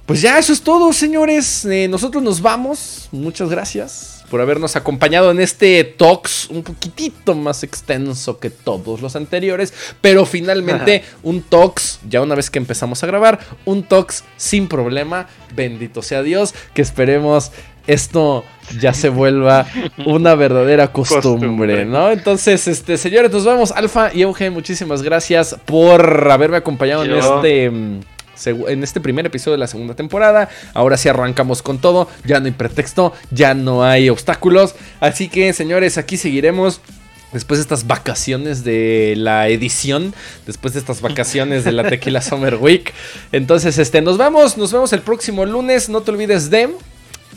Pues ya eso es todo, señores. Eh, nosotros nos vamos. Muchas gracias por habernos acompañado en este Talks un poquitito más extenso que todos los anteriores, pero finalmente un Talks, ya una vez que empezamos a grabar, un Talks sin problema, bendito sea Dios, que esperemos esto ya se vuelva una verdadera costumbre, ¿no? Entonces, este, señores, nos vamos. Alfa y Eugen, muchísimas gracias por haberme acompañado en este mm, en este primer episodio de la segunda temporada. Ahora sí arrancamos con todo, ya no hay pretexto, ya no hay obstáculos. Así que señores, aquí seguiremos. Después de estas vacaciones de la edición, después de estas vacaciones de la Tequila Summer Week. Entonces, este, nos vemos, nos vemos el próximo lunes. No te olvides de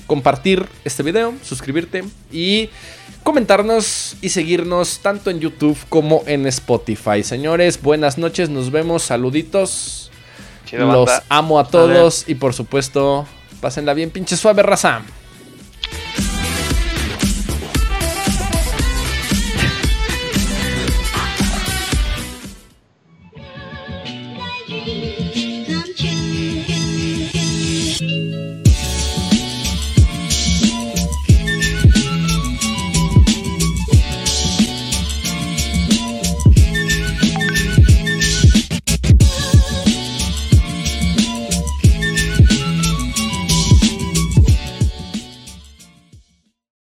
compartir este video, suscribirte y comentarnos y seguirnos tanto en YouTube como en Spotify. Señores, buenas noches, nos vemos, saluditos. Los amo a todos y por supuesto, pásenla bien, pinche suave raza.